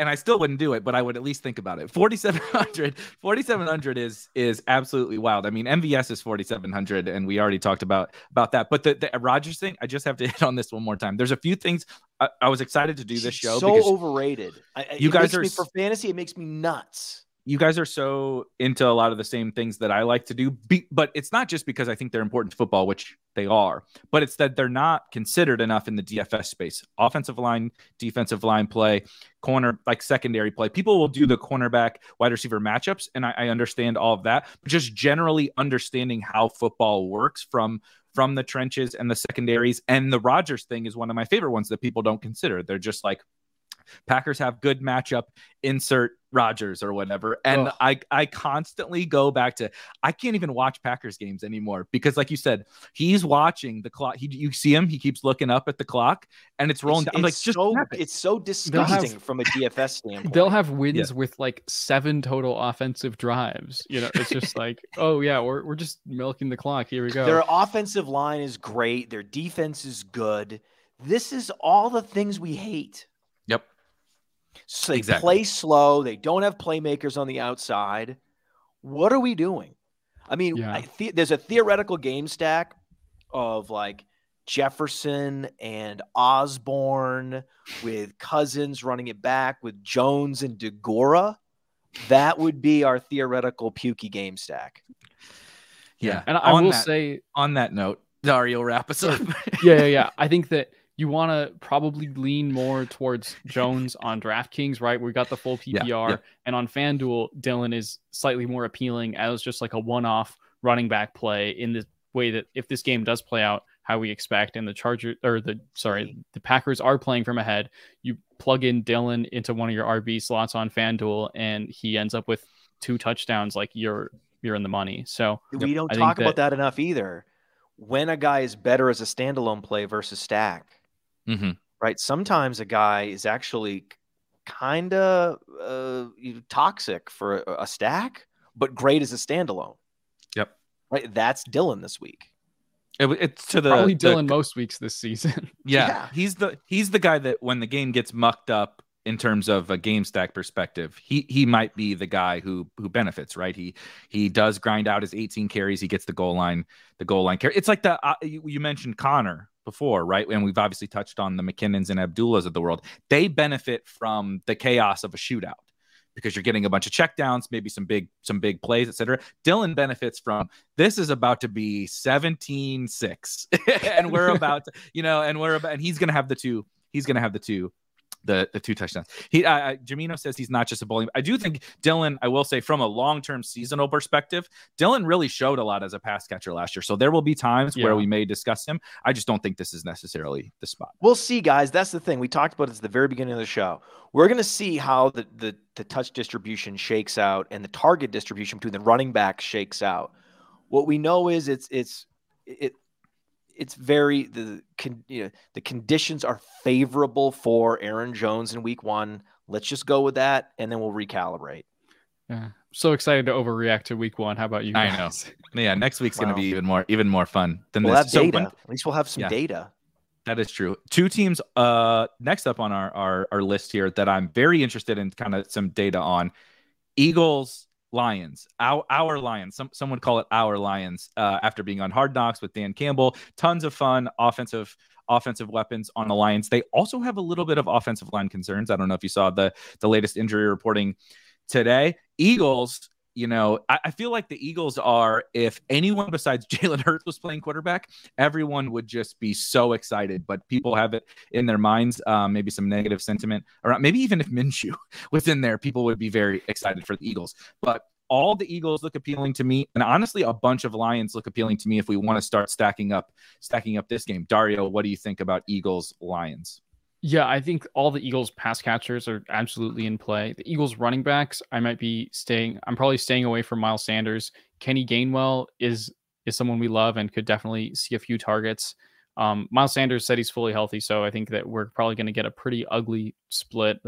And I still wouldn't do it, but I would at least think about it. 4700 4700 is is absolutely wild. I mean, MVS is 4700 and we already talked about about that. But the the Rodgers thing, I just have to hit on this one more time. There's a few things I, I was excited to do this show so overrated. I, you guys are for fantasy. It makes me nuts. You guys are so into a lot of the same things that I like to do. Be, but it's not just because I think they're important to football, which they are, but it's that they're not considered enough in the DFS space. Offensive line, defensive line play, corner, like secondary play. People will do the cornerback, wide receiver matchups, and I, I understand all of that. But just generally understanding how football works from from the trenches and the secondaries. And the Rodgers thing is one of my favorite ones that people don't consider. They're just like Packers have good matchup, insert Rodgers or whatever. And Ugh. I I constantly go back to I can't even watch Packers games anymore because like you said, he's watching the clock. He you see him, he keeps looking up at the clock and it's rolling It's, down. I'm like, it's just so snap it. it's so have- disgusting from a DFS standpoint. They'll have wins with like seven total offensive drives. You know, it's just like, oh yeah, we're we're just milking the clock. Here we go. Their offensive line is great. Their defense is good. This is all the things we hate. Yep. So they Exactly. play slow. They don't have playmakers on the outside. What are we doing? I mean, Yeah. I the- there's a theoretical game stack of like Jefferson and Osborn with Cousins running it back with Jones and Deguara. That would be our theoretical pukey game stack. Yeah. and I on will that, say, on that note, Dario wrap us up. yeah, yeah, yeah. I think that you want to probably lean more towards Jones on DraftKings, right? We got the full PPR, yeah. and on FanDuel, Dillon is slightly more appealing as just like a one-off running back play in the way that if this game does play out how we expect, and the Charger or the sorry, the Packers are playing from ahead, you plug in Dillon into one of your RB slots on FanDuel, and he ends up with two touchdowns. Like you're you're in the money. So We don't I think talk about that- that enough either. When a guy is better as a standalone play versus stack, hmm right? Sometimes a guy is actually kind of uh, toxic for a, a stack, but great as a standalone. Yep. Right. That's Dillon this week. It, it's to the probably the- Dillon most weeks this season. Yeah, Yeah. he's the he's the guy that when the game gets mucked up in terms of a game stack perspective, he he might be the guy who who benefits, right? He he does grind out his 18 carries, he gets the goal line, the goal line carry. It's like the uh, you, you, mentioned Conner before, right? And we've obviously touched on the McKinnons and Abdullahs of the world. They benefit from the chaos of a shootout because you're getting a bunch of checkdowns, maybe some big some big plays, etc. Dillon benefits from this is about to be 17-6 and we're about to, you know, and we're about and he's going to have the two he's going to have the two the the two touchdowns. He uh, Jamino says he's not just a bowling. I do think Dillon. I will say from a long term seasonal perspective, Dillon really showed a lot as a pass catcher last year. So there will be times yeah. where we may discuss him. I just don't think this is necessarily the spot. We'll see, guys. That's the thing we talked about. At the very beginning of the show. We're going to see how the the the touch distribution shakes out and the target distribution between the running backs shakes out. What we know is it's it's it it's very the you know, the conditions are favorable for Aaron Jones in week one. Let's just go with that, and then we'll recalibrate. Yeah, so excited to overreact to week one. How about you? Guys? I know. Yeah, next week's going to be even more even more fun than we'll this. Have data. So when, At least we'll have some yeah, data. That is true. Two teams. Uh, next up on our, our our list here that I'm very interested in, kind of some data on. Eagles Lions, our, our Lions. Some some would call it our Lions. Uh, after being on Hard Knocks with Dan Campbell, tons of fun offensive offensive weapons on the Lions. They also have a little bit of offensive line concerns. I don't know if you saw the the latest injury reporting today. Eagles you know, I, I, feel like the Eagles are, if anyone besides Jalen Hurts was playing quarterback, everyone would just be so excited. But people have it in their minds, um, maybe some negative sentiment around, maybe even if Minshew was in there, people would be very excited for the Eagles. But all the Eagles look appealing to me, and honestly, a bunch of Lions look appealing to me if we want to start stacking up, stacking up this game. Dario, what do you think about Eagles Lions? Yeah, I think all the Eagles pass catchers are absolutely in play. The Eagles running backs, I might be staying. I'm probably staying away from Miles Sanders. Kenny Gainwell is is someone we love and could definitely see a few targets. Um, Miles Sanders said he's fully healthy, so I think that we're probably going to get a pretty ugly split.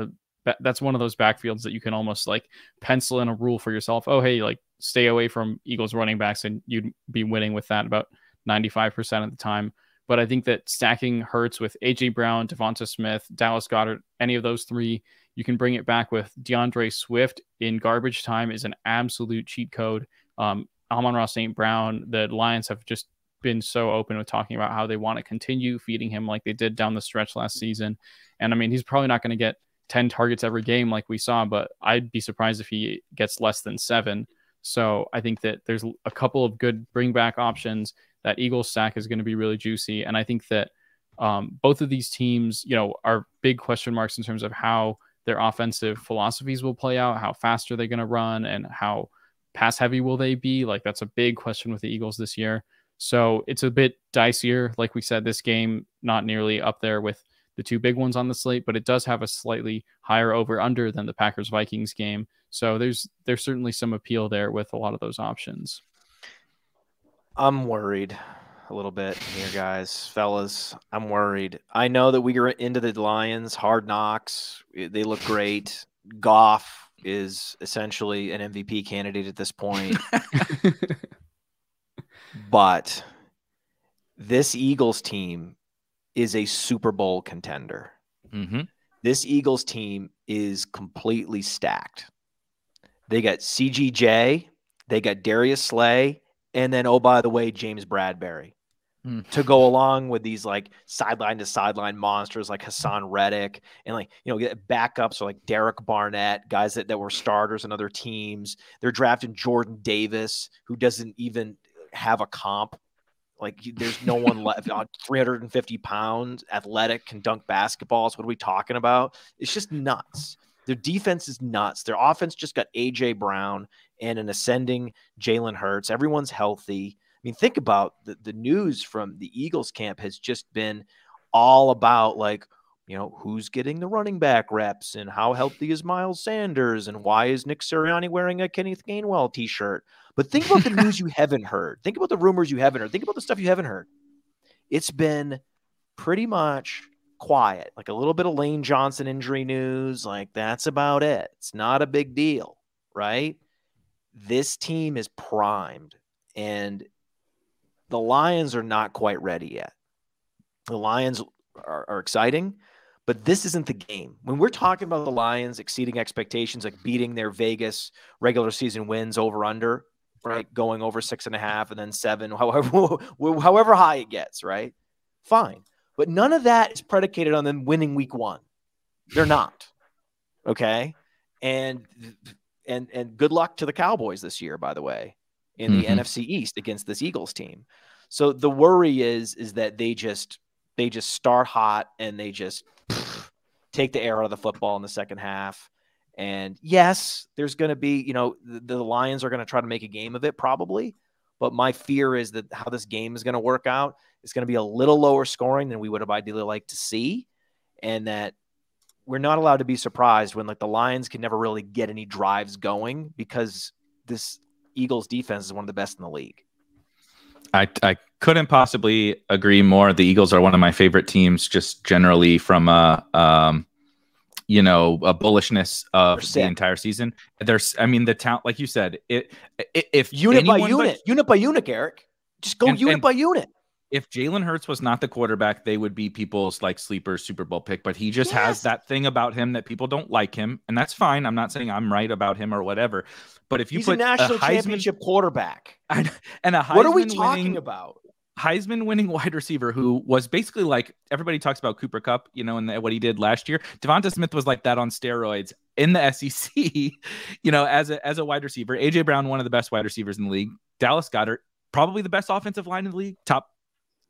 That's one of those backfields that you can almost like pencil in a rule for yourself. Oh, hey, like stay away from Eagles running backs, and you'd be winning with that about 95% of the time. But I think that stacking Hurts with AJ Brown, DeVonta Smith, Dallas Goedert, any of those three, you can bring it back with D'Andre Swift in garbage time is an absolute cheat code. Um, Amon-Ra St. Brown, the Lions have just been so open with talking about how they want to continue feeding him like they did down the stretch last season. And I mean, he's probably not going to get 10 targets every game like we saw, but I'd be surprised if he gets less than seven. So I think that there's a couple of good bring back options that Eagles stack is going to be really juicy. And I think that um, both of these teams, you know, are big question marks in terms of how their offensive philosophies will play out, how fast are they going to run, and how pass heavy will they be? Like that's a big question with the Eagles this year. So it's a bit dicier. Like we said, this game not nearly up there with the two big ones on the slate, but it does have a slightly higher over under than the Packers Vikings game. So there's there's certainly some appeal there with a lot of those options. I'm worried a little bit here, guys, fellas. I'm worried. I know that we are into the Lions, hard knocks. They look great. Goff is essentially an MVP candidate at this point. but this Eagles team is a Super Bowl contender. Mm-hmm. This Eagles team is completely stacked. They got CGJ, they got Darius Slay, and then oh by the way James Bradberry mm. to go along with these like sideline to sideline monsters like Haason Reddick and like you know get backups or like Derek Barnett guys that, that were starters in other teams. They're drafting Jordan Davis who doesn't even have a comp. Like there's no one left 350 pounds athletic can dunk basketballs what are we talking about? It's just nuts. Their defense is nuts. Their offense just got AJ Brown and an ascending Jalen Hurts. Everyone's healthy. I mean, think about the, the news from the Eagles camp has just been all about like, you know, who's getting the running back reps and how healthy is Miles Sanders and why is Nick Sirianni wearing a Kenneth Gainwell t-shirt. But think about the news you haven't heard. Think about the rumors you haven't heard. Think about the stuff you haven't heard. It's been pretty much quiet, like a little bit of Lane Johnson injury news. Like that's about it. It's not a big deal, right? This team is primed, and the Lions are not quite ready yet. The Lions are, are exciting, But this isn't the game. When we're talking about the Lions exceeding expectations, like beating their Vegas regular season wins over under, right? Going over six and a half and then seven, however, however high it gets, right? Fine. But none of that is predicated on them winning week one. They're not. Okay. And and and good luck to the Cowboys this year, by the way, in the mm-hmm. NFC East against this Eagles team. So the worry is is that they just they just start hot and they just pff, take the air out of the football in the second half. And yes, there's going to be, you know, the, the Lions are going to try to make a game of it probably. But my fear is that how this game is going to work out is going to be a little lower scoring than we would have ideally liked to see. And that we're not allowed to be surprised when like the Lions can never really get any drives going because this Eagles defense is one of the best in the league. I, I couldn't possibly agree more. The Eagles are one of my favorite teams, just generally from a um, you know a bullishness of the entire season. There's, I mean, the talent, like you said, it, it if unit by unit, but, unit by unit, Eric, just go and, unit and, by unit if Jalen Hurts was not the quarterback, they would be people's like sleeper Super Bowl pick. But he just yes. has that thing about him that people don't like him, and that's fine. I'm not saying I'm right about him or whatever. But if you He's put a national a Heisman, championship quarterback, and a Heisman what are we talking winning, about? Heisman winning wide receiver who was basically like everybody talks about Cooper Kupp, you know, and what he did last year. DeVonta Smith was like that on steroids in the SEC, you know, as a as a wide receiver. AJ Brown, one of the best wide receivers in the league. Dallas Goedert, probably the best offensive line in the league, top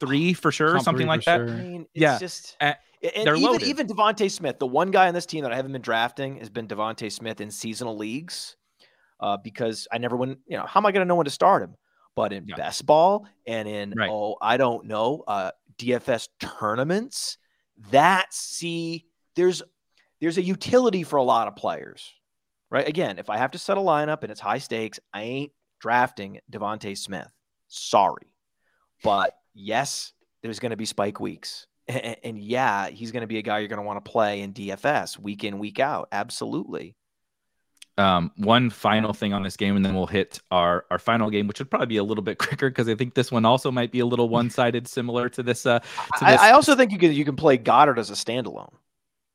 three for sure, Top something like that. Sure. I mean, yeah, just. Uh, and even, loaded. even DeVonta Smith, the one guy on this team that I haven't been drafting has been DeVonta Smith in seasonal leagues, uh, because I never went. You know, how am I going to know when to start him? But in yeah. best ball and in right. oh, I don't know, uh, DFS tournaments, that see, there's there's a utility for a lot of players, right? Again, if I have to set a lineup and it's high stakes, I ain't drafting DeVonta Smith. Sorry, but yes, there's going to be spike weeks. And, and yeah, he's going to be a guy you're going to want to play in DFS week in, week out. Absolutely. Um, one final thing on this game, and then we'll hit our our final game, which would probably be a little bit quicker because I think this one also might be a little one sided, similar to this. Uh, to this. I, I, also think you can you can play Goedert as a standalone.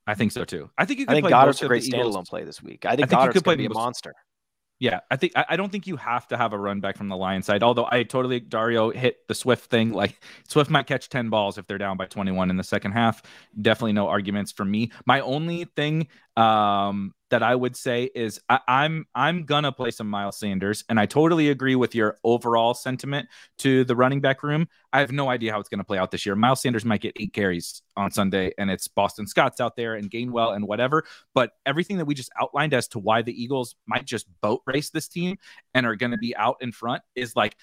I think so too. I think you. Can I think Goedert's a great standalone play this week. I think, I think Goedert's going to be a monster. Yeah, I think I don't think you have to have a run back from the Lion side. Although I totally Dario hit the Swift thing. Like Swift might catch ten balls if they're down by twenty one in the second half. Definitely no arguments for me. My only thing um, that I would say is I, I'm I'm gonna play some Miles Sanders, and I totally agree with your overall sentiment to the running back room. I have no idea how it's gonna play out this year. Miles Sanders might get eight carries on Sunday, and it's Boston Scott's out there and Gainwell and whatever. But everything that we just outlined as to why the Eagles might just boat race this team and are gonna be out in front is like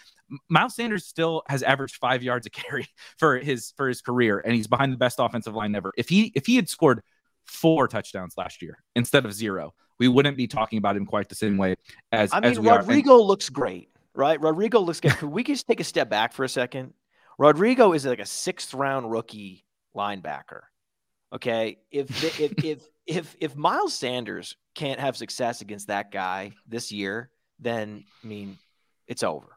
Miles Sanders still has averaged five yards a carry for his for his career, and he's behind the best offensive line ever. If he if he had scored four touchdowns last year instead of zero. We wouldn't be talking about him quite the same way as I mean, as Rodrigo looks great, right? Rodrigo looks good. Could we just take a step back for a second? Rodrigo is like a sixth round rookie linebacker. Okay, if the, if if if if Miles Sanders can't have success against that guy this year, then I mean, it's over.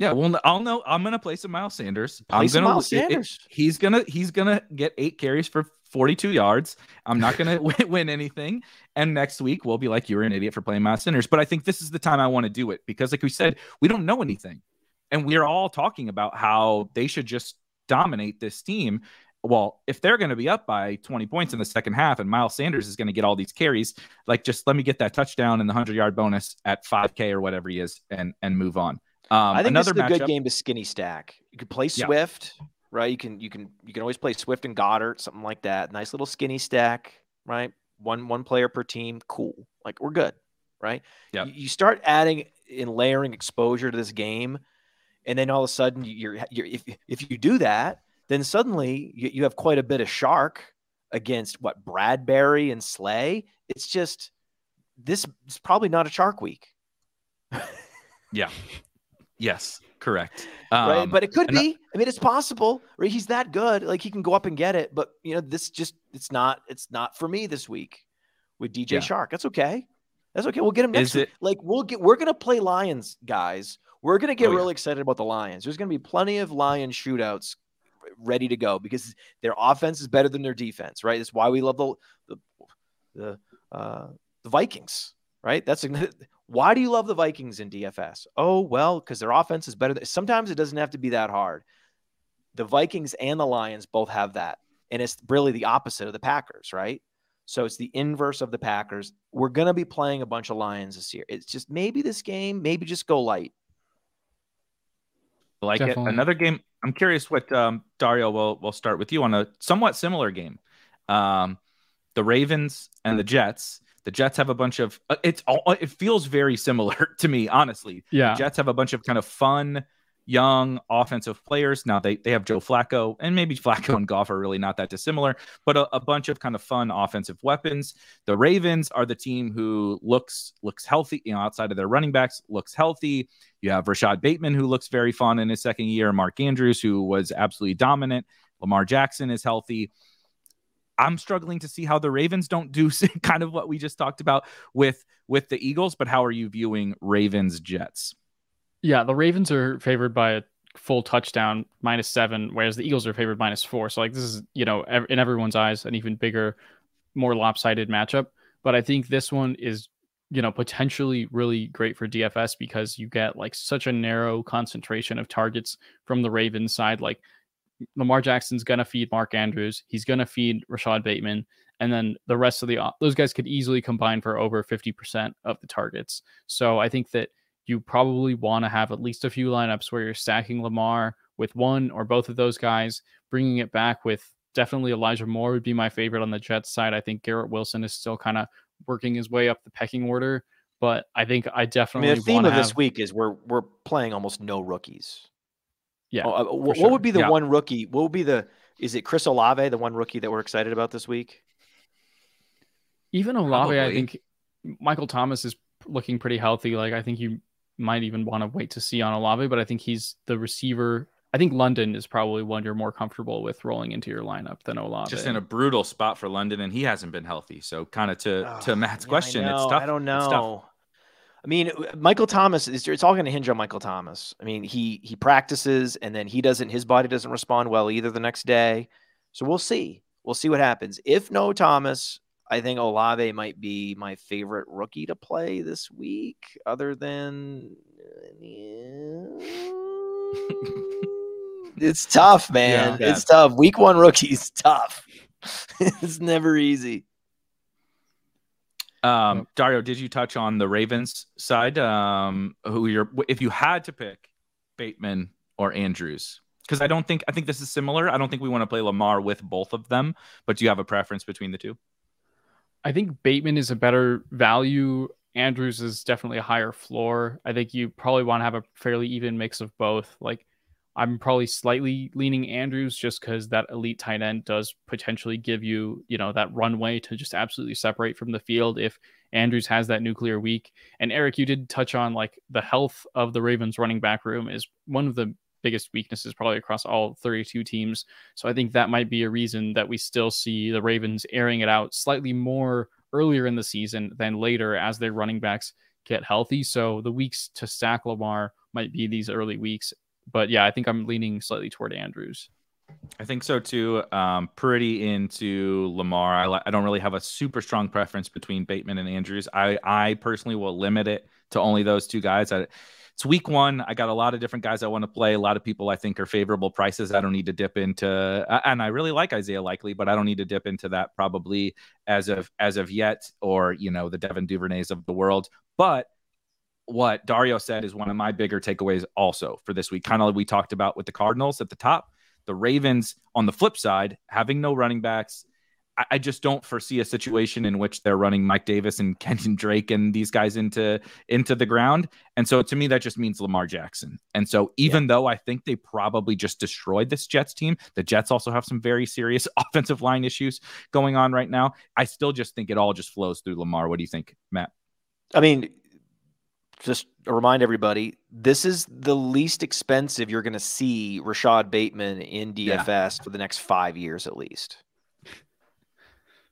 Yeah, well, I'll know. I'm gonna play some Miles Sanders. Play I'm gonna. Miles Sanders. It, it, he's gonna. He's gonna get eight carries for 42 yards. I'm not going to win anything. And next week, we'll be like, you're an idiot for playing Miles Sanders. But I think this is the time I want to do it because, like we said, we don't know anything. And we're all talking about how they should just dominate this team. Well, if they're going to be up by 20 points in the second half and Miles Sanders is going to get all these carries, like just let me get that touchdown and the 100 yard bonus at 5K or whatever he is and, and move on. Um, I think another this is a good game to skinny stack. You could play Swift. Yeah right? You can you can you can always play Swift and Goedert, something like that. Nice little skinny stack, right? One one player per team, cool. Like we're good, right? Yeah. You, you, start adding and layering exposure to this game, and then all of a sudden you're you're if if you do that, then suddenly you, you have quite a bit of Chark against what Bradberry and Slay. It's just this is probably not a shark week. yeah. Yes. Correct. Um, right. But it could be. I mean, it's possible. Right. He's that good. Like he can go up and get it. But you know, this just it's not it's not for me this week with DJ yeah. Chark. That's okay. That's okay. We'll get him next. Is week. It, like we'll get. We're gonna play Lions, guys. We're gonna get oh, really yeah. excited about the Lions. There's gonna be plenty of Lion shootouts ready to go because their offense is better than their defense, right? That's why we love the the the, uh, the Vikings, right? That's why do you love the Vikings in DFS? Oh well, because their offense is better. Sometimes it doesn't have to be that hard. The Vikings and the Lions both have that, and it's really the opposite of the Packers, right? So it's the inverse of the Packers. We're going to be playing a bunch of Lions this year. It's just maybe this game, maybe just go light. like Definitely. it. Another game. I'm curious what um, Dario will will start with you on a somewhat similar game. Um, the Ravens and the Jets. The Jets have a bunch of. Uh, it's all. It feels very similar to me, honestly. Yeah. The Jets have a bunch of kind of fun young offensive players. Now they, they have Joe Flacco, and maybe Flacco and Goff are really not that dissimilar, but a, a, bunch of kind of fun offensive weapons. The Ravens are the team who looks looks healthy, you know, outside of their running backs, looks healthy. You have Rashod Bateman, who looks very fun in his second year, Mark Andrews, who was absolutely dominant. Lamar Jackson is healthy. I'm struggling to see how the Ravens don't do kind of what we just talked about with with the Eagles, but how are you viewing Ravens Jets? Yeah, the Ravens are favored by a full touchdown minus seven, whereas the Eagles are favored minus four. So like this is you know in everyone's eyes an even bigger, more lopsided matchup. But I think this one is you know potentially really great for DFS because you get like such a narrow concentration of targets from the Ravens side. Like Lamar Jackson's gonna feed Mark Andrews, he's gonna feed Rashod Bateman, and then the rest of the those guys could easily combine for over 50% of the targets. So I think that you probably want to have at least a few lineups where you're stacking Lamar with one or both of those guys, bringing it back with definitely Elijah Moore would be my favorite on the Jets side. I think Garrett Wilson is still kind of working his way up the pecking order, but I think I definitely. I mean, the theme of have... this week is we're we're playing almost no rookies. Yeah. Oh, uh, what, sure. would be the yeah. one rookie? What would be the? Is it Chris Olave, the one rookie that we're excited about this week? Even Olave, Probably. I think Michael Thomas is looking pretty healthy. Like I think you might even want to wait to see on Olave, but I think he's the receiver. I think London is probably one you're more comfortable with rolling into your lineup than Olave. Just in a brutal spot for London, and he hasn't been healthy. So, kind of to oh, to Matt's yeah, question, it's tough. I don't know. I mean, uh, Michael Thomas is it's all going to hinge on Michael Thomas. I mean, he he practices and then he doesn't his body doesn't respond well either the next day. So we'll see. We'll see what happens. If no Thomas, I think Olave might be my favorite rookie to play this week, other than. Uh, it's tough, man. Yeah, it's tough. Week one rookies tough. it's never easy. Um, Dario, did you touch on the Ravens side? Um, who you're if you had to pick Bateman or Andrews? Because I don't think I think this is similar. I don't think we want to play Lamar with both of them, but do you have a preference between the two? I think Bateman is a better value. Andrews is definitely a higher floor. I think you probably want to have a fairly even mix of both. Like I'm probably slightly leaning Andrews just because that elite tight end does potentially give you, you know, that runway to just absolutely separate from the field if Andrews has that nuclear week. And Eric, you did touch on like the health of the Ravens running back room is one of the biggest weaknesses probably across all 32 teams. So I think that might be a reason that we still see the Ravens airing it out slightly more earlier in the season than later as their running backs get healthy. So the weeks to stack Lamar might be these early weeks. But yeah, I think I'm leaning slightly toward Andrews. I think so too. Um, pretty into Lamar. I, I don't really have a super strong preference between Bateman and Andrews. I, I personally will limit it to only those two guys. I, it's week one. I got a lot of different guys I want to play. A lot of people I think are favorable prices. I don't need to dip into, and I really like Isaiah Likely, but I don't need to dip into that probably as of as of yet, or you know the Devin Duvernays of the world. But what Dario said is one of my bigger takeaways also for this week. Kind of like we talked about with the Cardinals at the top. The Ravens on the flip side, having no running backs, I just don't foresee a situation in which they're running Mike Davis and Kenyon Drake and these guys into into the ground. And so to me, that just means Lamar Jackson. And so even yeah. though I think they probably just destroyed this Jets team, the Jets also have some very serious offensive line issues going on right now. I still just think it all just flows through Lamar. What do you think, Matt? I mean, just remind everybody, this is the least expensive you're going to see Rashod Bateman in DFS yeah. for the next five years at least.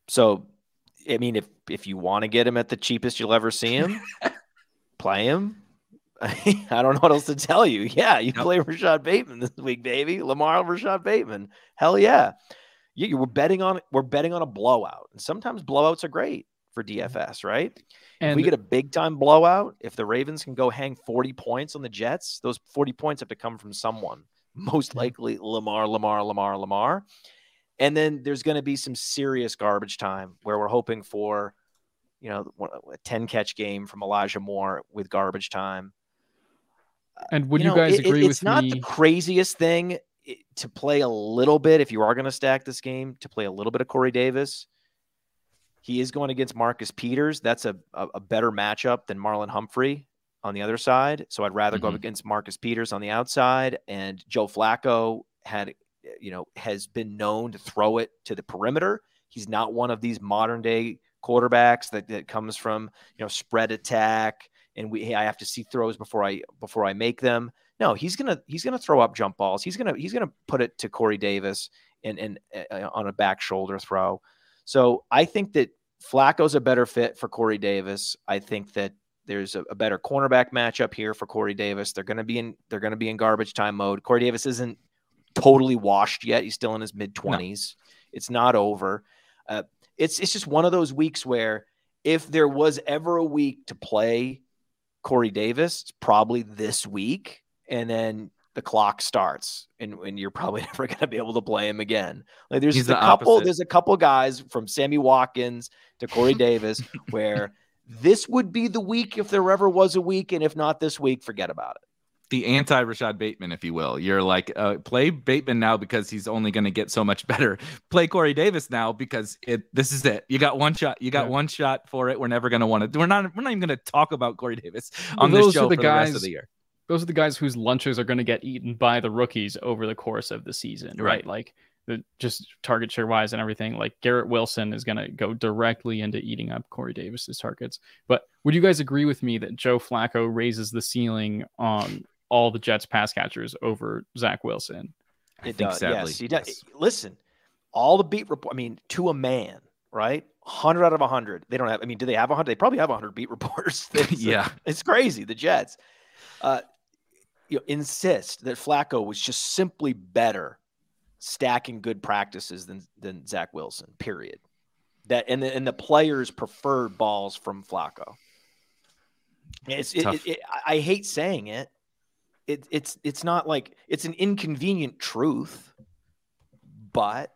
So, I mean, if if you want to get him at the cheapest you'll ever see him, play him. I don't know what else to tell you. Yeah, you yep. play Rashod Bateman this week, baby. Lamar Rashod Bateman. Hell yeah. You, you were betting on we're betting on a blowout. And sometimes blowouts are great for DFS, right? And if we get a big time blowout, if the Ravens can go hang 40 points on the Jets, those 40 points have to come from someone. Most likely Lamar, Lamar, Lamar, Lamar. And then there's going to be some serious garbage time where we're hoping for, you know, a 10 catch game from Elijah Moore with garbage time. And would you, know, guys it, agree with It's not me? the craziest thing eh, to play a little bit if you are going to stack this game to play a little bit of Corey Davis. He is going against Marcus Peters. That's a, a, a better matchup than Marlon Humphrey on the other side. So I'd rather mm-hmm. go up against Marcus Peters on the outside. And Joe Flacco had, you know, has been known to throw it to the perimeter. He's not one of these modern day quarterbacks that, that comes from, you know, spread attack and we I have to see throws before I before I make them. No, he's gonna he's gonna throw up jump balls. He's gonna he's gonna put it to Corey Davis and and uh, on a back shoulder throw. So I think that Flacco's a better fit for Corey Davis. I think that there's a, a better cornerback matchup here for Corey Davis. They're gonna be in they're gonna be in garbage time mode. Corey Davis isn't totally washed yet. He's still in his mid twenties. No. It's not over. Uh, it's it's just one of those weeks where if there was ever a week to play Corey Davis, it's probably this week, and then the clock starts, and, and you're probably never going to be able to play him again. Like there's a couple, opposite. there's a couple guys from Sammy Watkins to Corey Davis where this would be the week if there ever was a week, and if not this week, forget about it the anti Rashod Bateman, if you will. You're like, uh, play Bateman now because he's only going to get so much better. Play Corey Davis now because it. This is it. You got one shot. You got yeah. one shot for it. We're never going to want to. We're not. We're not even going to talk about Corey Davis on well, this show the for guys, the rest of the year. Those are the guys whose lunches are going to get eaten by the rookies over the course of the season, right? right? Like the just target share wise and everything. Like Garrett Wilson is going to go directly into eating up Corey Davis's targets. But would you guys agree with me that Joe Flacco raises the ceiling on all the Jets pass catchers over Zach Wilson. It does. Sadly, yes, he does. Yes. Listen, all the beat report. I mean, to a man, right? Hundred out of hundred. They don't have. I mean, do they have hundred? They probably have hundred beat reporters. yeah, it's crazy. The Jets, uh, you know, insist that Flacco was just simply better stacking good practices than than Zach Wilson. Period. That and the, and the players preferred balls from Flacco. It's it, it, it, I hate saying it, it, it's it's not like it's an inconvenient truth, but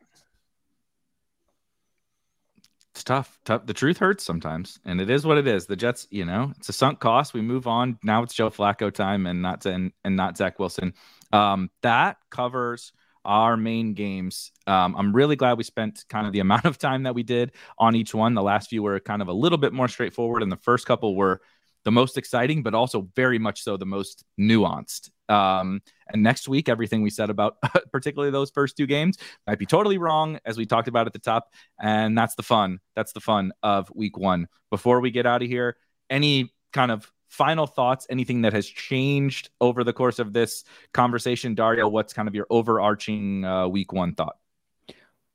it's tough. Tough. The truth hurts sometimes, and it is what it is. The Jets, you know, it's a sunk cost. We move on. Now it's Joe Flacco time, and not and, and not Zach Wilson. Um, that covers our main games. Um, I'm really glad we spent kind of the amount of time that we did on each one. The last few were kind of a little bit more straightforward, and the first couple were the most exciting, but also very much so the most nuanced. Um, and next week, everything we said about particularly those first two games might be totally wrong, as we talked about at the top. And that's the fun. That's the fun of week one. Before we get out of here, any kind of final thoughts, anything that has changed over the course of this conversation? Dario, what's kind of your overarching uh, week one thought?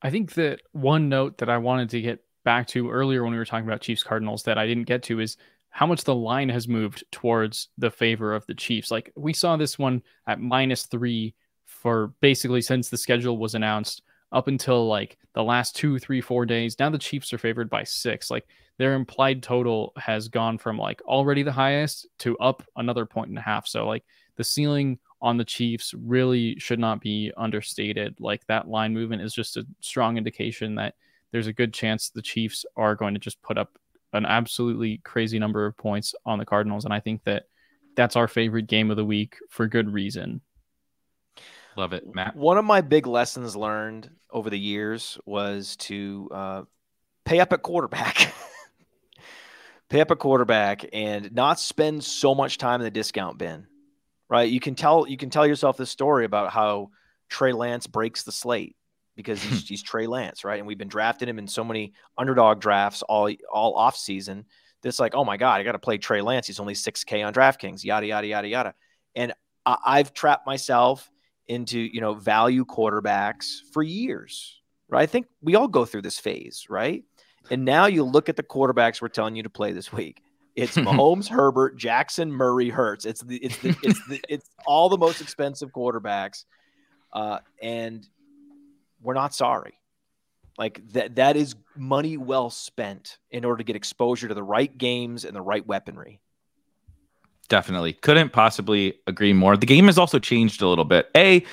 I think that one note that I wanted to get back to earlier when we were talking about Chiefs Cardinals that I didn't get to is how much the line has moved towards the favor of the Chiefs. Like we saw this one at minus three for basically since the schedule was announced up until like the last two, three, four days. Now the Chiefs are favored by six. Like their implied total has gone from like already the highest to up another point and a half. So like the ceiling on the Chiefs really should not be understated. Like that line movement is just a strong indication that there's a good chance the Chiefs are going to just put up an absolutely crazy number of points on the Cardinals, and I think that that's our favorite game of the week for good reason. Love it, Matt. One of my big lessons learned over the years was to uh, pay up at quarterback. pay up a quarterback and not spend so much time in the discount bin. Right? You can tell you can tell yourself this story about how Trey Lance breaks the slate because he's, he's Trey Lance, right? And we've been drafting him in so many underdog drafts all all off season. That's like, oh my god, I got to play Trey Lance. He's only six K on DraftKings. Yada yada yada yada. And I, I've trapped myself into you know value quarterbacks for years. Right? I think we all go through this phase, right? And now you look at the quarterbacks we're telling you to play this week. It's Mahomes, Herbert, Jackson, Murray, Hurts. It's the it's the it's the it's all the most expensive quarterbacks, uh, and we're not sorry. Like that that is money well spent in order to get exposure to the right games and the right weaponry. Definitely. Couldn't possibly agree more. The game has also changed a little bit. A,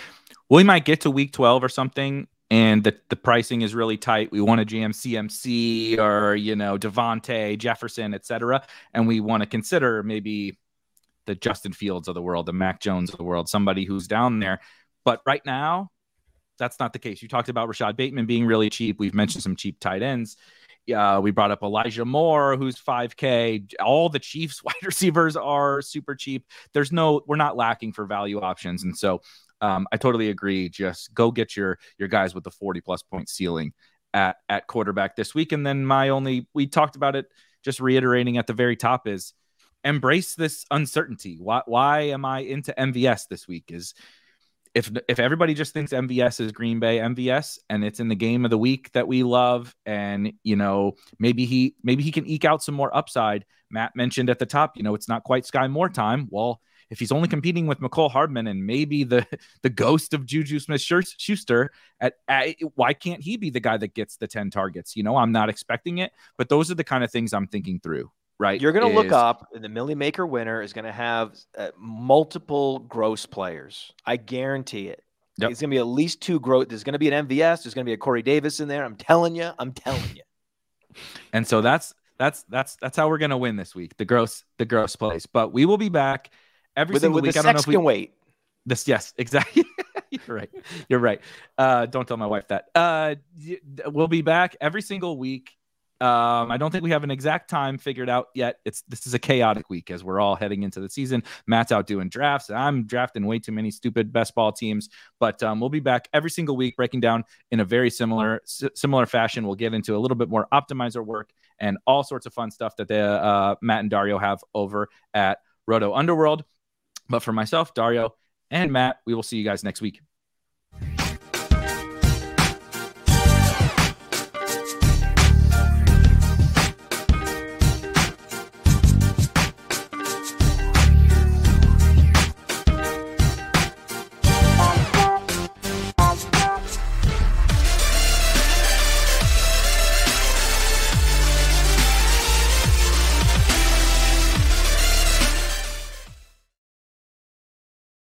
we might get to week 12 or something and the, the pricing is really tight. We want to jam CMC or, you know, Davante, Jefferson, etc. And we want to consider maybe the Justin Fields of the world, the Mac Jones of the world, somebody who's down there. But right now, that's not the case. You talked about Rashod Bateman being really cheap. We've mentioned some cheap tight ends. Uh, we brought up Elijah Moore, who's 5K. All the Chiefs wide receivers are super cheap. There's no, we're not lacking for value options. And so um, I totally agree. Just go get your your guys with the 40 plus point ceiling at at quarterback this week. And then my only, we talked about it, just reiterating at the very top is embrace this uncertainty. Why why am I into MVS this week? Is if if everybody just thinks MVS is Green Bay MVS and it's in the game of the week that we love and you know maybe he maybe he can eke out some more upside. Matt mentioned at the top, you know, it's not quite Sky Moore time. Well, if he's only competing with Mecole Hardman and maybe the the ghost of Juju Smith Schuster, at, at why can't he be the guy that gets the 10 targets? You know, I'm not expecting it, but those are the kind of things I'm thinking through right? You're going to look up, and the Milly Maker winner is going to have uh, multiple gross players. I guarantee it. Yep. It's going to be at least two gross. There's going to be an MVS. There's going to be a Corey Davis in there. I'm telling you. I'm telling you. and so that's that's that's that's how we're going to win this week. The gross the gross plays. But we will be back every with single the, week. I don't know if we can wait. This yes, exactly. You're right. You're right. Uh, don't tell my wife that. Uh, we'll be back every single week um, I don't think we have an exact time figured out yet. It's this is a chaotic week as we're all heading into the season. Matt's out doing drafts. I'm drafting way too many stupid best ball teams, but um, we'll be back every single week breaking down in a very similar s- similar fashion. We'll get into a little bit more optimizer work and all sorts of fun stuff that the uh, Matt and Dario have over at Roto Underworld. But for myself, Dario, and Matt, we will see you guys next week.